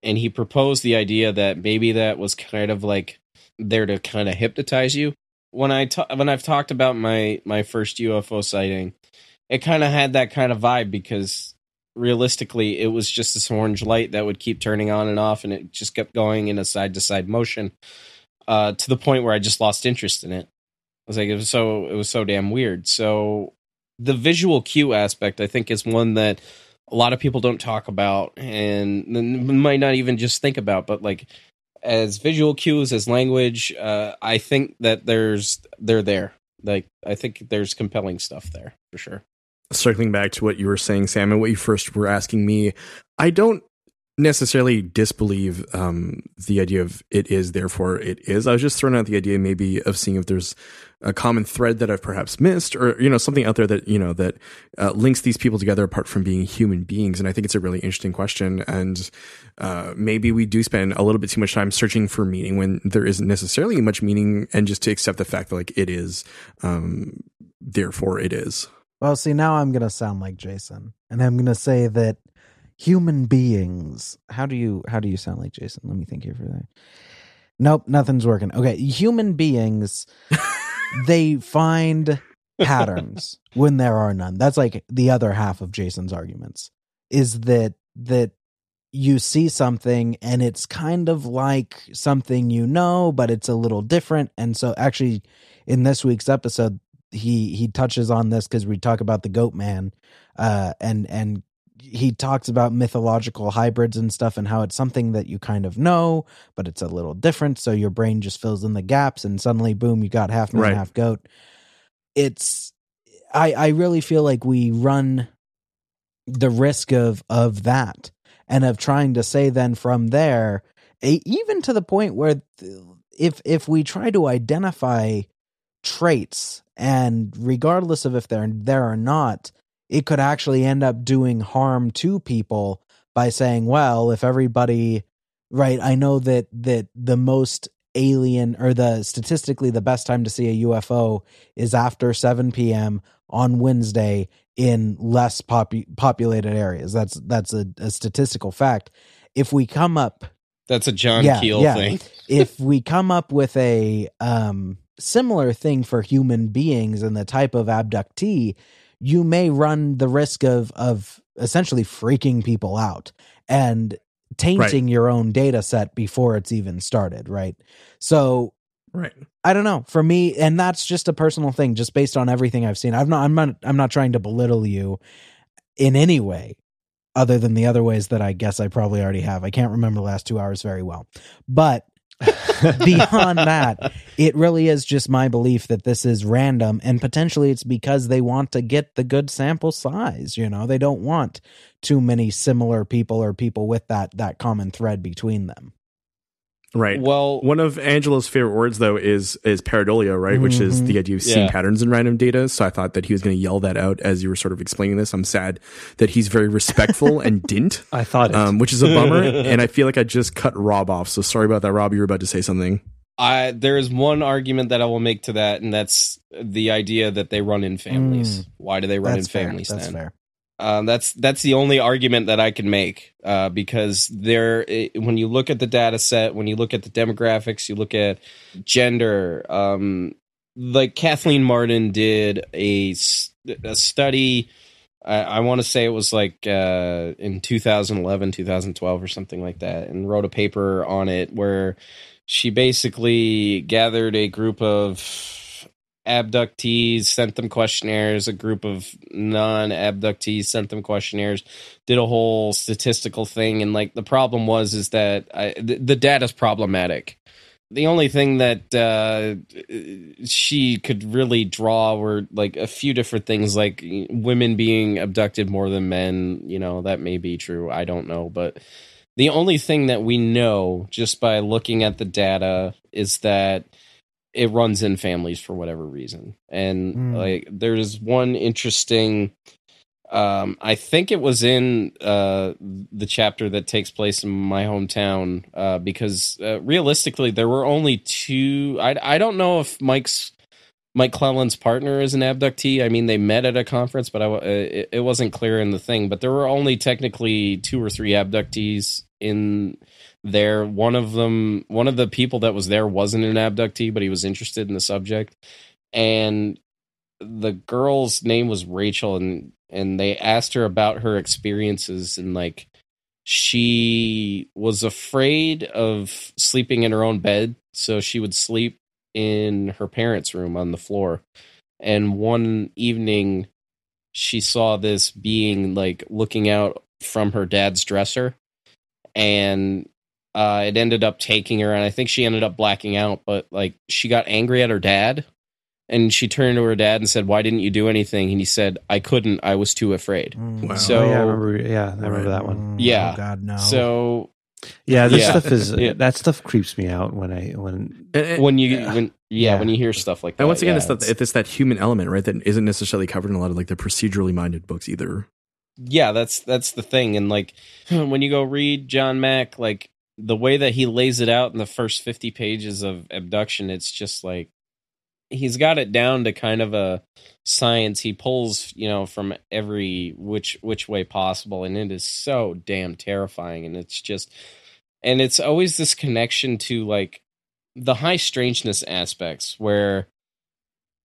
and he proposed the idea that maybe that was kind of like there to kind of hypnotize you. When I ta- when I've talked about my my first UFO sighting, it kind of had that kind of vibe because realistically it was just this orange light that would keep turning on and off and it just kept going in a side to side motion uh, to the point where I just lost interest in it. I was like, it was so it was so damn weird. So the visual cue aspect, I think, is one that a lot of people don't talk about and might not even just think about. But like as visual cues, as language, uh, I think that there's they're there. Like I think there's compelling stuff there for sure. Circling back to what you were saying, Sam, and what you first were asking me, I don't necessarily disbelieve um, the idea of it is, therefore it is. I was just throwing out the idea maybe of seeing if there's a common thread that I've perhaps missed, or you know something out there that you know that uh, links these people together apart from being human beings. And I think it's a really interesting question. And uh, maybe we do spend a little bit too much time searching for meaning when there isn't necessarily much meaning, and just to accept the fact that like it is, um, therefore it is. Well, see, now I'm going to sound like Jason, and I'm going to say that human beings. How do you how do you sound like Jason? Let me think here for that. Nope, nothing's working. Okay, human beings they find patterns when there are none. That's like the other half of Jason's arguments is that that you see something and it's kind of like something you know, but it's a little different. And so actually in this week's episode, he he touches on this because we talk about the goat man uh and and he talks about mythological hybrids and stuff and how it's something that you kind of know but it's a little different so your brain just fills in the gaps and suddenly boom you got half man Right. half goat it's i i really feel like we run the risk of of that and of trying to say then from there a, even to the point where th- if if we try to identify traits and regardless of if they're there or not it could actually end up doing harm to people by saying well if everybody right i know that that the most alien or the statistically the best time to see a ufo is after 7 p.m on wednesday in less popu- populated areas that's that's a, a statistical fact if we come up That's a John Yeah, Keel yeah. thing. if we come up with a um, similar thing for human beings and the type of abductee, you may run the risk of of essentially freaking people out and tainting your own data set before it's even started, right? So Right. I don't know. For me, and that's just a personal thing, just based on everything I've seen. I'm not I'm not I'm not trying to belittle you in any way other than the other ways that I guess I probably already have. I can't remember the last two hours very well. But beyond that, it really is just my belief that this is random and potentially it's because they want to get the good sample size, you know. They don't want too many similar people or people with that that common thread between them. Right. Well, One of Angelo's favorite words, though, is is pareidolia, right? Which is the idea of seeing Yeah. patterns in random data. So I thought that he was going to yell that out as you were sort of explaining this. I'm sad that he's very respectful and didn't, I thought it. um, which is a bummer. and I feel like I just cut Rob off. So sorry about that, Rob. You were about to say something. I there is one argument that I will make to that, and that's the idea that they run in families. Mm. Why do they run That's in fair. families That's then? fair. Um, that's that's the only argument that I can make uh, because there, it, when you look at the data set, when you look at the demographics, you look at gender. Um, like Kathleen Marden did a a study. I, I want to say it was like uh, in 2011, 2012, or something like that, and wrote a paper on it where she basically gathered a group of abductees, sent them questionnaires, a group of non abductees sent them questionnaires, did a whole statistical thing. And like the problem was, is that I, the, the problematic. The only thing that uh, she could really draw were like a few different things, like women being abducted more than men. You know, that may be true. I don't know. But the only thing that we know just by looking at the data is that it runs in families for whatever reason. And Hmm. like there's one interesting um I think it was in uh the chapter that takes place in my hometown uh because uh, realistically there were only two I I don't know if Mike's Mike Clelland's partner is an abductee. I mean, they met at a conference, but I, uh, it, it wasn't clear in the thing. But there were only technically two or three abductees in there. One of them, one of the people that was there wasn't an abductee, but he was interested in the subject. And the girl's name was Rachel, and and they asked her about her experiences, and like she was afraid of sleeping in her own bed, so she would sleep in her parents' room on the floor. And one evening, she saw this being like looking out from her dad's dresser, and uh, it ended up taking her. And I think she ended up blacking out. But like, she got angry at her dad, and she turned to her dad and said, "Why didn't you do anything?" And he said, "I couldn't. I was too afraid." Mm. Wow. So- oh, yeah, I remember. Yeah, I remember that one. Mm, Yeah. Oh God, no. So Yeah, this Yeah. stuff is Yeah. that stuff creeps me out when I when And, and- when you Yeah. when yeah, Yeah. when you hear stuff like that, and once again, yeah, it's, that, it's that human element, right? That isn't necessarily covered in a lot of like the procedurally minded books either. yeah that's that's the thing and like when you go read john mack like the way that he lays it out in the first 50 pages of abduction it's just like he's got it down to kind of a science. He pulls, you know, from every which which way possible, and it is so damn terrifying. And it's just, and it's always this connection to like the high strangeness aspects where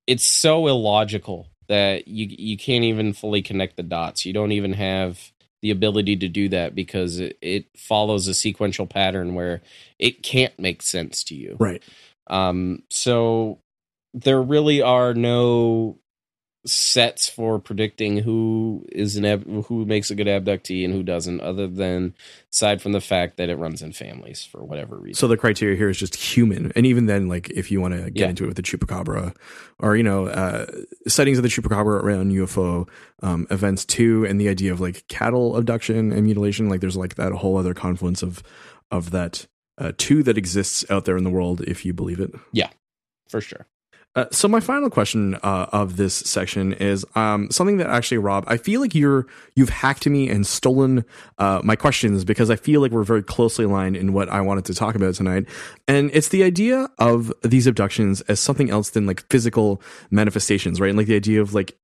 it's so illogical that you you can't even fully connect the dots. You don't even have the ability to do that because it, it follows a sequential pattern where it can't make sense to you. Right. Um, so there really are no sets for predicting who is an ab- who makes a good abductee and who doesn't other than aside from the fact that it runs in families for whatever reason So the criteria here is just human, and even then, like if you want to get Yeah. into it with the chupacabra, or you know, uh, sightings of the chupacabra around UFO um, events too, and the idea of like cattle abduction and mutilation, like there's like that whole other confluence of of that uh, two that exists out there in the world, if you believe it. Yeah. For sure Uh, so my final question uh, of this section is um, something that actually, Rob, I feel like you're you've hacked me and stolen uh, my questions because I feel like we're very closely aligned in what I wanted to talk about tonight, and it's the idea of these abductions as something else than like physical manifestations, right? And like the idea of like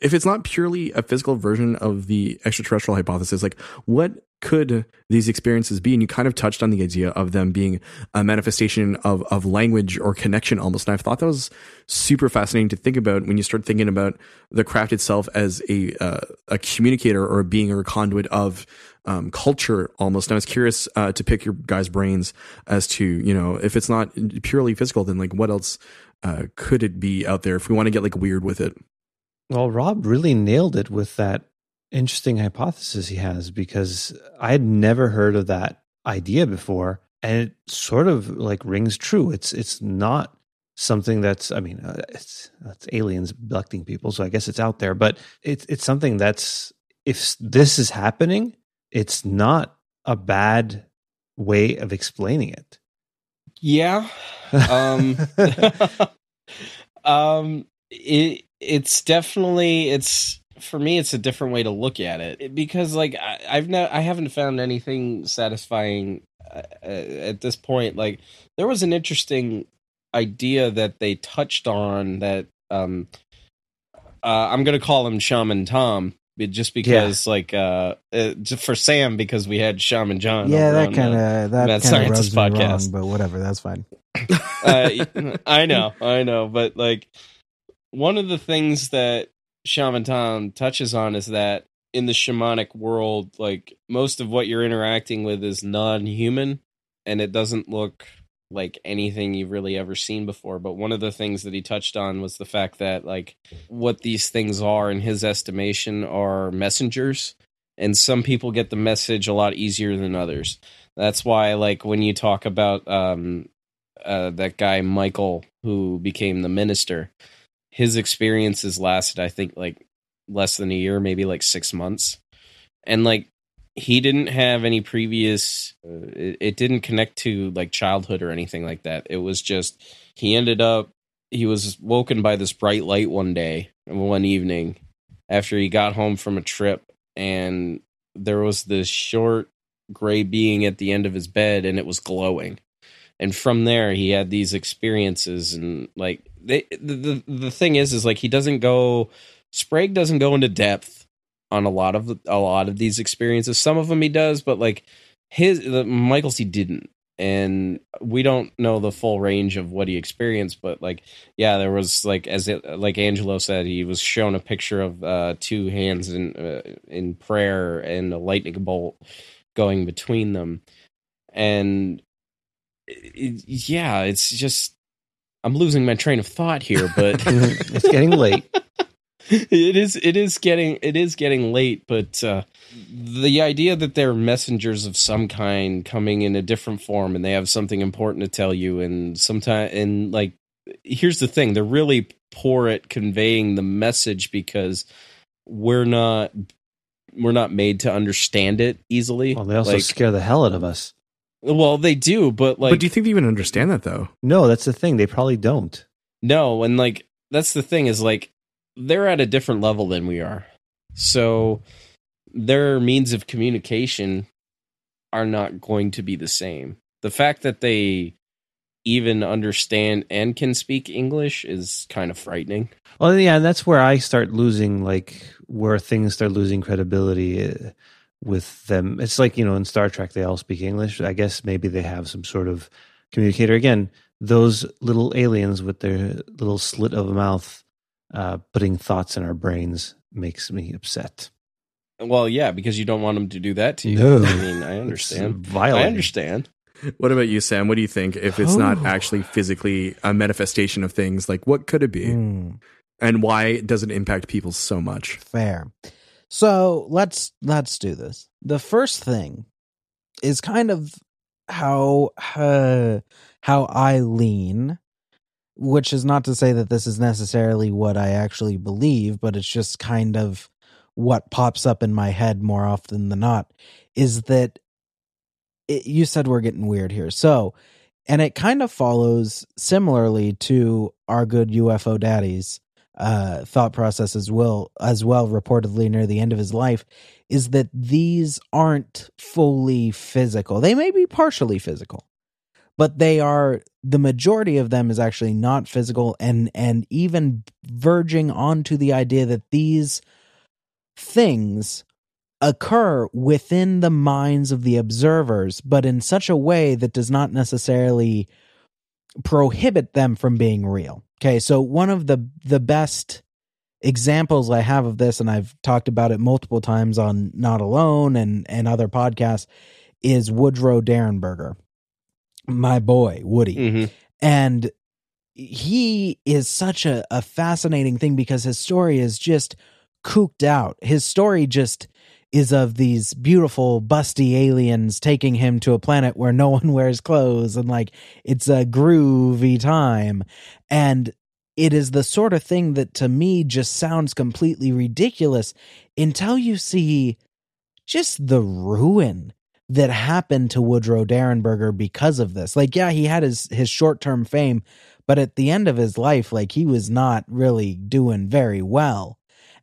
if it's not purely a physical version of the extraterrestrial hypothesis, like what could these experiences be? And you kind of touched on the idea of them being a manifestation of, of language or connection almost. And I've thought that was super fascinating to think about when you start thinking about the craft itself as a, uh, a communicator or a being or a conduit of um, culture almost. And I was curious uh, to pick your guys' brains as to, you know, if it's not purely physical, then like what else uh, could it be out there if we want to get like weird with it? Well, Rob really nailed it with that interesting hypothesis he has because I had never heard of that idea before, and it sort of like rings true. It's it's not something that's I mean uh, it's it's aliens abducting people, so I guess it's out there, but it's it's something that's if this is happening, it's not a bad way of explaining it. yeah um um it it's definitely it's for me it's a different way to look at it It- because like I, i've not i haven't found anything satisfying uh, uh, at this point. Like there was an interesting idea that they touched on that um uh, i'm gonna call him shaman tom just because like uh, uh just for sam because we had shaman john yeah, that kind uh, of that Mad kind of Scientist me wrong, but whatever, that's fine. uh, I know, I know, but like one of the things that Shaman Tom touches on is that in the shamanic world, like most of what you're interacting with is non-human, and it doesn't look like anything you've really ever seen before. But one of the things that he touched on was the fact that like what these things are, in his estimation, are messengers, and some people get the message a lot easier than others. That's why, like, when you talk about um, uh, that guy Michael who became the minister. His experiences lasted, I think, like less than a year, maybe like six months, and like he didn't have any previous. Uh, it, it didn't connect to like childhood or anything like that. It was just he ended up he was woken by this bright light one day, one evening, after he got home from a trip, and there was this short gray being at the end of his bed, and it was glowing and from there he had these experiences and like they the, the the thing is is like he doesn't go sprague doesn't go into depth on a lot of a lot of these experiences. Some of them he does but like his the michael's he didn't. And we don't know the full range of what he experienced but like yeah there was like as it like angelo said he was shown a picture of uh two hands in uh, in prayer and a lightning bolt going between them. And it, yeah, it's just I'm losing my train of thought here, but it's getting late. it is it is getting it is getting late, but uh, the idea that they're messengers of some kind coming in a different form and they have something important to tell you and sometimes and like here's the thing, they're really poor at conveying the message because we're not we're not made to understand it easily. Well, they also like, scare the hell out of us. Well, they do, but like but do you think they even understand that though? No, that's the thing. They probably don't. No, and like that's the thing is like they're at a different level than we are. So their means of communication are not going to be the same. The fact that they even understand and can speak English is kind of frightening. Well, yeah, that's where I start losing, like, where things start losing credibility uh, with them. It's like, you know, in Star Trek, they all speak English. I guess maybe they have some sort of communicator. Again, those little aliens with their little slit of a mouth uh, putting thoughts in our brains makes me upset. Well, yeah, because you don't want them to do that to you. No. I mean, I understand. It's violent. I understand. What about you, Sam? What do you think if it's not Oh. actually physically a manifestation of things? Like, what could it be, Hmm. and why does it impact people so much? Fair. So let's let's do this. The first thing is kind of how uh, how I lean, which is not to say that this is necessarily what I actually believe, but it's just kind of what pops up in my head more often than not. Is that it, you said we're getting weird here, so and it kind of follows similarly to our good UFO daddies uh, thought process as well as well reportedly near the end of his life is that these aren't fully physical they may be partially physical but they are the majority of them is actually not physical and and even verging onto the idea that these things occur within the minds of the observers but in such a way that does not necessarily prohibit them from being real. Okay, so one of the the best examples I have of this, and I've talked about it multiple times on Not Alone and and other podcasts, is Woodrow Derenberger, my boy Woody, hmm and he is such a, a fascinating thing because his story is just cooked out. His story just is of these beautiful busty aliens taking him to a planet where no one wears clothes and like it's a groovy time and it is the sort of thing that to me just sounds completely ridiculous until you see just the ruin that happened to Woodrow Derenberger because of this. Like yeah, he had his his short-term fame, but at the end of his life like he was not really doing very well.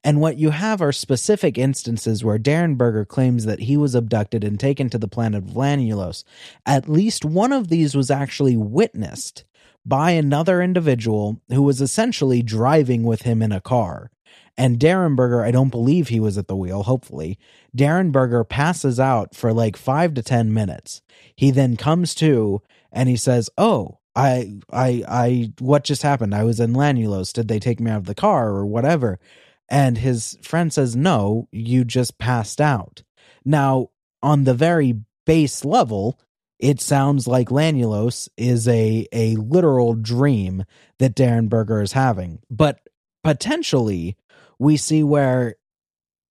And what you have are specific instances where Derenberger claims that he was abducted and taken to the planet Lanulos. At least one of these was actually witnessed by another individual who was essentially driving with him in a car. And Derenberger, I don't believe he was at the wheel, hopefully. Derenberger passes out for like five to 10 minutes. He then comes to and he says, Oh, I, I, I, what just happened? I was in Lanulos. Did they take me out of the car or whatever? And his friend says, No, you just passed out. Now, on the very base level, it sounds like Lanulos is a, a literal dream that Derenberger is having. But potentially, we see where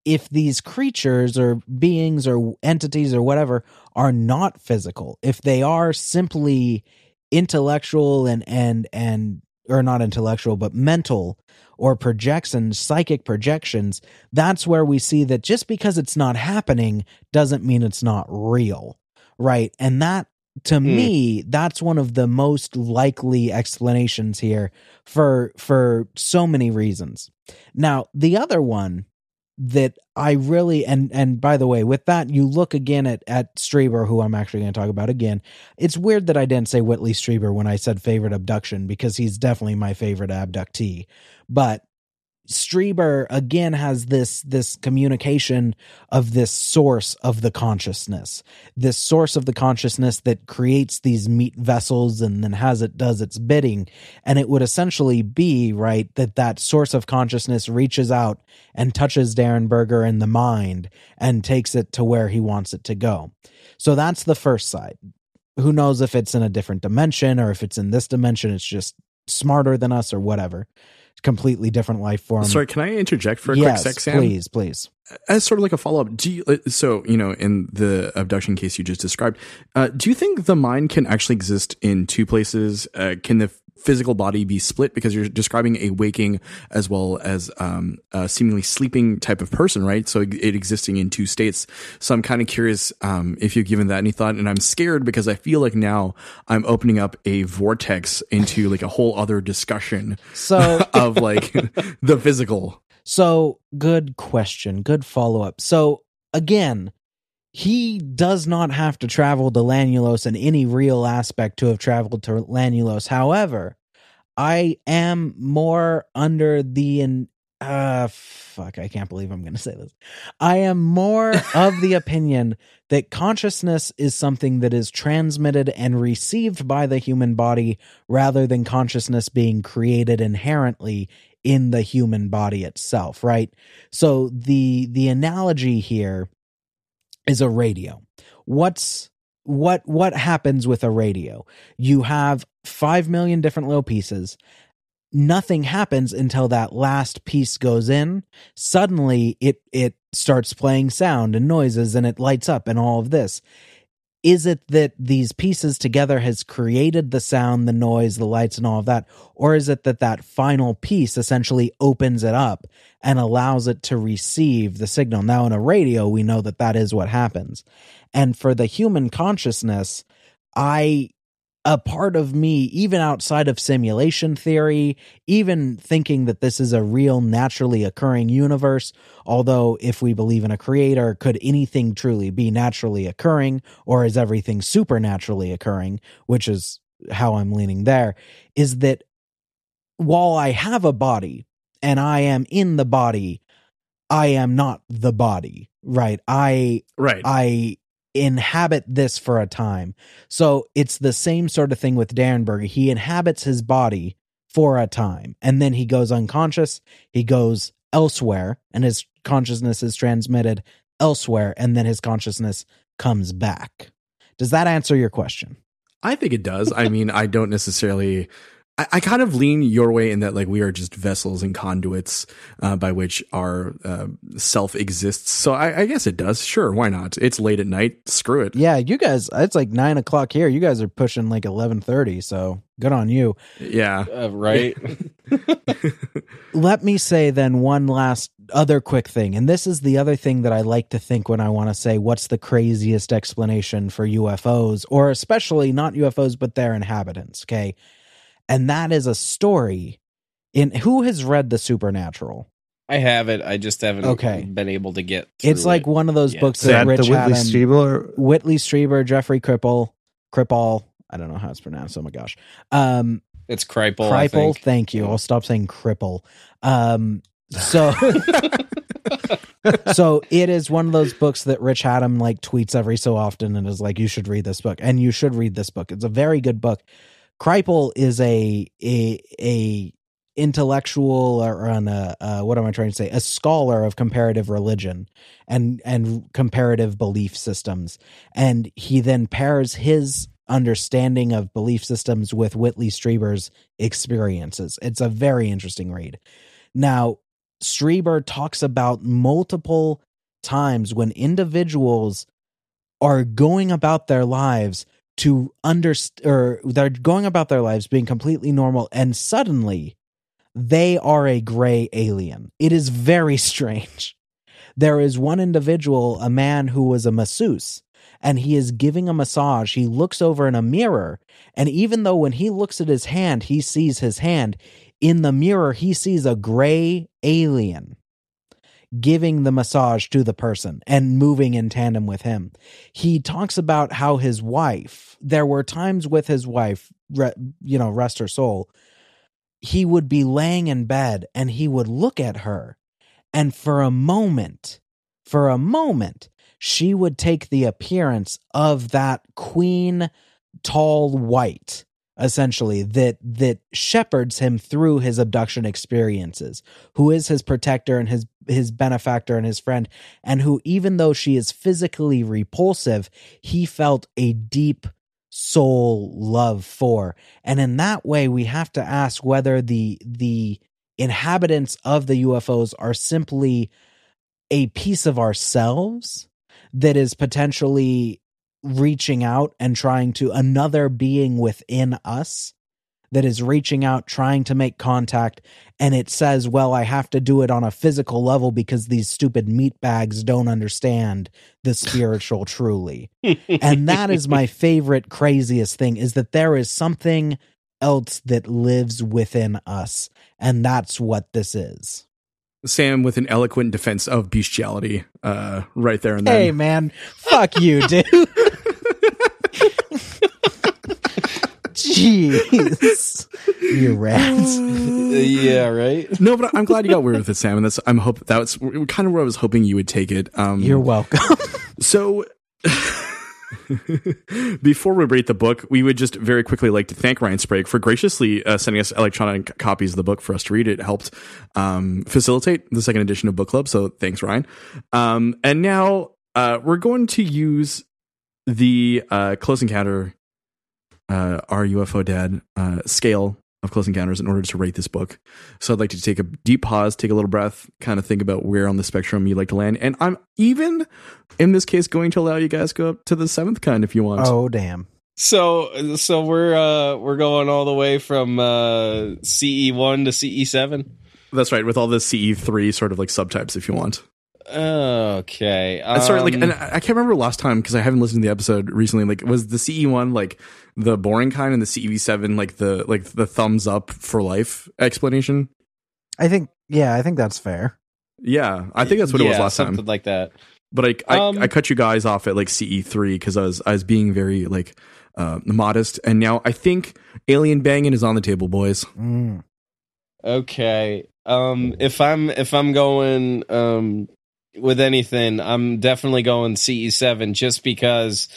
if these creatures or beings or entities or whatever are not physical, if they are simply intellectual and and and or not intellectual but mental or projections psychic projections that's where we see that just because it's not happening doesn't mean it's not real right and that to Hmm. me that's one of the most likely explanations here for for so many reasons now the other one that I really and and by the way, with that, you look again at at Strieber, who I'm actually going to talk about again. It's weird that I didn't say Whitley Strieber when I said favorite abduction because he's definitely my favorite abductee. But Strieber again has this this communication of this source of the consciousness, this source of the consciousness that creates these meat vessels and then has it does its bidding, and it would essentially be right that that source of consciousness reaches out and touches Derenberger in the mind and takes it to where he wants it to go. So that's the first side. Who knows if it's in a different dimension or if it's in this dimension, it's just smarter than us or whatever. Completely different life form. Sorry, can I interject for a yes, quick sec, Sam? please, please. as sort of like a follow up, do you, uh, so you know in the abduction case you just described, uh, do you think the mind can actually exist in two places? Uh, can the physical body be split because you're describing a waking as well as um, a seemingly sleeping type of person, right? So it existing in two states. So I'm kind of curious um, if you've given that any thought, and I'm scared because I feel like now I'm opening up a vortex into like a whole other discussion So of like the physical. So, good question. Good follow up. So, again, he does not have to travel to Lanulos in any real aspect to have traveled to Lanulos. However, I am more under the in uh fuck, I can't believe I'm going to say this. I am more of the opinion that consciousness is something that is transmitted and received by the human body rather than consciousness being created inherently in the human body itself, right? So the the analogy here is a radio. What's what what happens with a radio? You have 5 million different little pieces. Nothing happens until that last piece goes in. Suddenly it it starts playing sound and noises and it lights up and all of this. Is it that these pieces together has created the sound, the noise, the lights and all of that or is it that that final piece essentially opens it up and allows it to receive the signal? Now in a radio we know that that is what happens. And for the human consciousness, I a part of me, even outside of simulation theory, even thinking that this is a real naturally occurring universe. Although, if we believe in a creator, could anything truly be naturally occurring, or is everything supernaturally occurring? Which is how I'm leaning there. Is that while I have a body and I am in the body, I am not the body, right? I, Right. I inhabit this for a time. So it's the same sort of thing with Darrenberg. He inhabits his body for a time and then he goes unconscious. He goes elsewhere and his consciousness is transmitted elsewhere and then his consciousness comes back. Does that answer your question? I think it does. I mean, I don't necessarily. I, I kind of lean your way in that, like, we are just vessels and conduits uh, by which our uh, self exists. So I, I guess it does. Sure, why not? It's late at night. Screw it. Yeah, you guys, it's like nine o'clock here. You guys are pushing like 1130. So good on you. Yeah. Uh, right? let me say then one last other quick thing and this is the other thing that i like to think when i want to say what's the craziest explanation for ufos or especially not ufos but their inhabitants okay and that is a story in who has read the supernatural I have it. I just haven't Okay. been able to get. it's like it. one of those Yeah. books that that rich the Whitley Haddam- Strieber? whitley strieber jeffrey cripple cripple i don't know how it's pronounced oh my gosh um It's Kripal. I think. thank you. I'll stop saying cripple. Um, so, so it is one of those books that Rich Haddam like tweets every so often and is like, "You should read this book," and you should read this book. It's a very good book. Kripal is a a a intellectual or on a uh, what am I trying to say? A scholar of comparative religion and and comparative belief systems, and he then pairs his understanding of belief systems with Whitley Strieber's experiences. It's a very interesting read. Now, Strieber talks about multiple times when individuals are going about their lives to understand or they're going about their lives being completely normal and suddenly they are a gray alien. It is very strange. There is one individual, a man who was a masseuse, and he is giving a massage. He looks over in a mirror, and even though when he looks at his hand, he sees his hand, in the mirror, he sees a gray alien giving the massage to the person and moving in tandem with him. He talks about how his wife, there were times with his wife, you know, rest her soul, he would be laying in bed and he would look at her. And for a moment, for a moment, she would take the appearance of that queen, tall white, essentially, that that shepherds him through his abduction experiences, who is his protector and his his benefactor and his friend, and who, even though she is physically repulsive, he felt a deep soul love for. And in that way, we have to ask whether the the inhabitants of the UFOs are simply a piece of ourselves that is potentially reaching out and trying to another being within us that is reaching out trying to make contact and it says well i have to do it on a physical level because these stupid meat bags don't understand the spiritual truly and that is my favorite craziest thing is that there is something else that lives within us and that's what this is Sam with an eloquent defense of bestiality, uh, right there and then. Hey man, fuck you, dude. Jeez, you rats. yeah, right. No, but I'm glad you got weird with it, Sam. And that's I'm hope that's kind of where I was hoping you would take it. Um, You're welcome. So, before we rate the book, we would just very quickly like to thank Ryan Sprague for graciously uh, sending us electronic copies of the book for us to read. It helped um, facilitate the second edition of Book Club. So, thanks, Ryan. Um, and now uh, we're going to use the uh, Close Encounter, uh, our UFO Dad uh, scale of Close Encounters in order to rate this book. So I'd like to take a deep pause, take a little breath, kind of think about where on the spectrum you'd like to land. And I'm even, in this case, going to allow you guys to go up to the seventh kind if you want. Oh damn. So so we're uh we're going all the way from uh CE one to CE seven. That's right, with all the CE3 sort of like subtypes if you want. Okay. Uh, sorry, like, um, and I I can't remember last time because I haven't listened to the episode recently. Like, was the CE1 like the boring kind and the CEV7 like the like the thumbs up for life explanation? I think yeah, I think that's fair. Yeah, I think that's what it was yeah, last something time. like that. But I I, Um, I cut you guys off at like CE3 because I was I was being very like uh, modest, and now I think alien banging is on the table, boys. Mm. Okay. Um if I'm if I'm going um with anything, I'm definitely going CE7 just because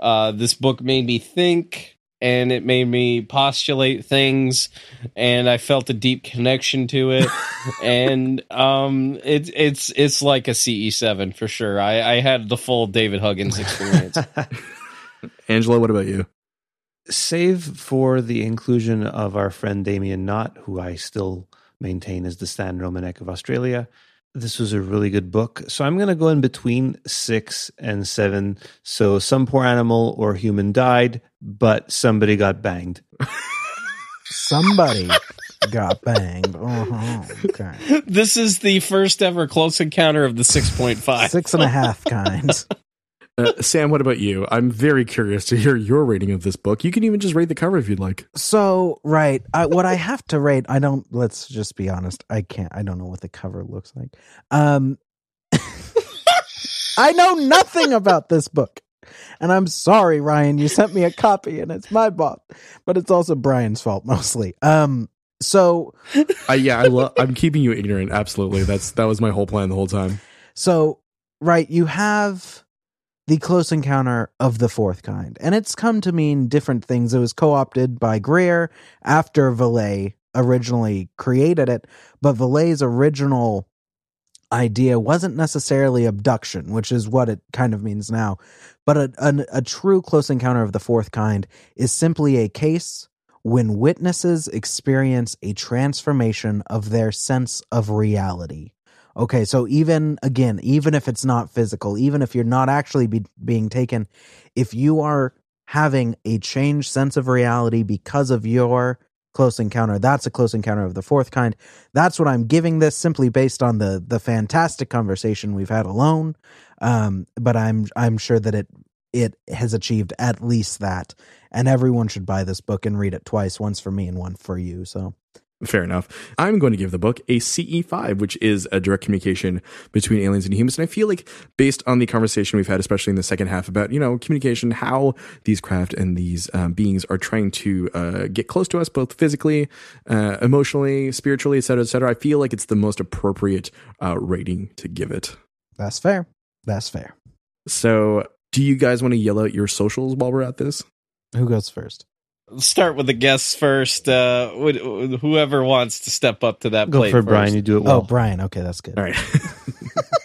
uh this book made me think and it made me postulate things and I felt a deep connection to it and um it's it's it's like a CE7 for sure. I I had the full David Huggins experience. Angelo, what about you? Save for the inclusion of our friend Damien Knott, who I still maintain is the Stan Romanek of Australia. This was a really good book. So I'm going to go in between six and seven. So some poor animal or human died, but somebody got banged. Somebody got banged. Uh-huh. Okay. this is the first ever close encounter of the 6.5. Six and a half kind. Uh, Sam, what about you? I'm very curious to hear your rating of this book. You can even just rate the cover if you'd like. So right, I, what I have to rate, I don't. Let's just be honest. I can't. I don't know what the cover looks like. Um, I know nothing about this book, and I'm sorry, Ryan. You sent me a copy, and it's my fault, but it's also Brian's fault mostly. Um, so Uh, yeah, I lo- I'm keeping you ignorant. Absolutely, that's that was my whole plan the whole time. So, right, you have the close encounter of the fourth kind, and it's come to mean different things. It was co opted by Greer after Vallée originally created it, but Vallée's original idea wasn't necessarily abduction, which is what it kind of means now. But a, a, a true close encounter of the fourth kind is simply a case when witnesses experience a transformation of their sense of reality. Okay, so even again, even if it's not physical, even if you're not actually be, being taken, if you are having a changed sense of reality because of your close encounter, that's a close encounter of the fourth kind. That's what I'm giving this simply based on the the fantastic conversation we've had alone. Um, but I'm I'm sure that it it has achieved at least that, and everyone should buy this book and read it twice, once for me and one for you. So Fair enough. I'm going to give the book a CE5, which is a direct communication between aliens and humans. And I feel like, based on the conversation we've had, especially in the second half about, you know, communication, how these craft and these um, beings are trying to uh, get close to us, both physically, uh, emotionally, spiritually, et cetera, et cetera, I feel like it's the most appropriate uh, rating to give it. that's fair. That's fair. So, do you guys want to yell out your socials while we're at this? Who goes first? Let's start with the guests first. Uh, wh- whoever wants to step up to that Go plate for first. Brian. You do it Oh, well. Brian. Okay, that's good. All right.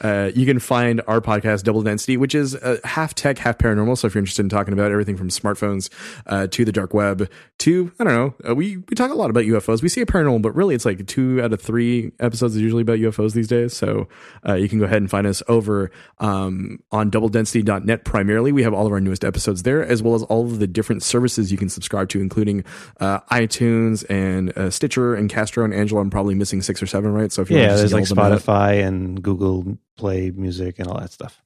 Uh, you can find our podcast, Double Density, which is uh, half tech, half paranormal. So if you're interested in talking about everything from smartphones uh, to the dark web to, I don't know, uh, we, we talk a lot about UFOs. We say paranormal, but really it's like two out of three episodes is usually about UFOs these days. So uh, you can go ahead and find us over um, on doubledensity.net primarily. We have all of our newest episodes there, as well as all of the different services you can subscribe to, including uh, iTunes and uh, Stitcher and Castro and Angelo. I'm probably missing six or seven, right? So if you yeah, want to there's like yell them out, Spotify and Google Play Music and all that stuff.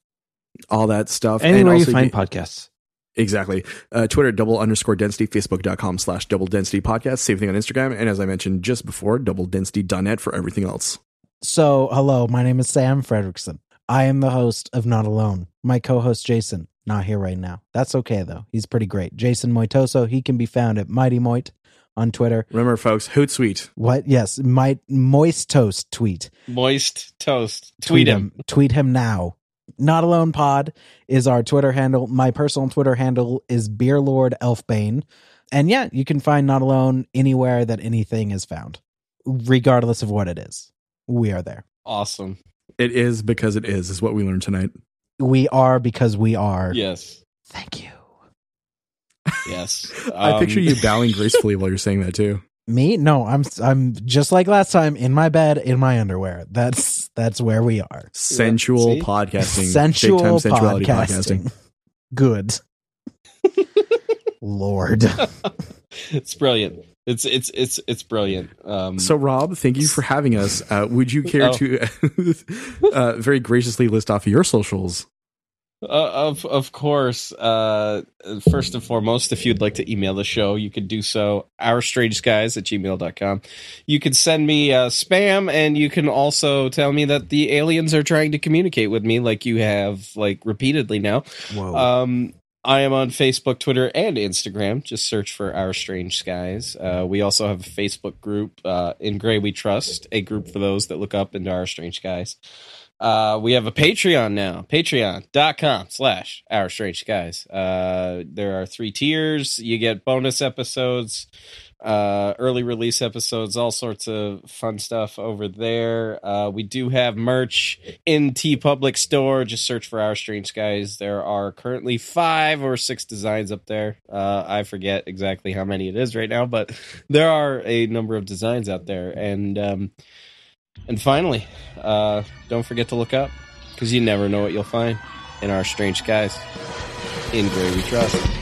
all that stuff. and Anywhere you find get- podcasts. Exactly. Uh, Twitter, double underscore density, facebook.com slash double density podcast, same thing on Instagram. And as I mentioned just before, double density.net for everything else. So, hello, my name is Sam Fredrickson. I am the host of Not Alone. My co host, Jason, not here right now. That's okay, though. He's pretty great. Jason Moitoso, he can be found at Mighty Moit on Twitter. Remember, folks, Hootsuite. What? Yes, my Moist Toast tweet. Moist Toast. Tweet, him. Tweet him now. Not Alone Pod is our Twitter handle. My personal Twitter handle is Beerlord Elfbane. And yeah, you can find Not Alone anywhere that anything is found, regardless of what it is. We are there. Awesome. It is because it is, is what we learned tonight. We are because we are. Yes. Thank you. Yes. I picture Um, you bowing gracefully while you're saying that too. Me? No, I'm I'm just like last time in my bed in my underwear. That's that's where we are. Sensual see? podcasting. Sensual Big time sensuality podcasting. Good. Lord. it's brilliant. It's it's it's it's brilliant. Um, So, Rob, thank you for having us. Uh, would you care Oh. to uh, very graciously list off your socials? Uh, of of course. Uh, first and foremost, if you'd like to email the show, you could do so. Our strange skies at gmail.com. You can send me uh, spam, and you can also tell me that the aliens are trying to communicate with me, like you have like repeatedly now. Whoa. Um, I am on Facebook, Twitter, and Instagram. Just search for Our Strange Skies. Uh, we also have a Facebook group, uh, In Gray We Trust, a group for those that look up into Our Strange Skies. Uh, we have a Patreon now, patreon.com slash Our Strange Skies. Uh, there are three tiers. You get bonus episodes, uh, early release episodes, all sorts of fun stuff over there. Uh, we do have merch in TeePublic Store. Just search for Our Strange Skies. There are currently five or six designs up there. Uh, I forget exactly how many it is right now, but there are a number of designs out there. And um, and finally, uh, don't forget to look up because you never know what you'll find in Our Strange Skies. In Gray We Trust.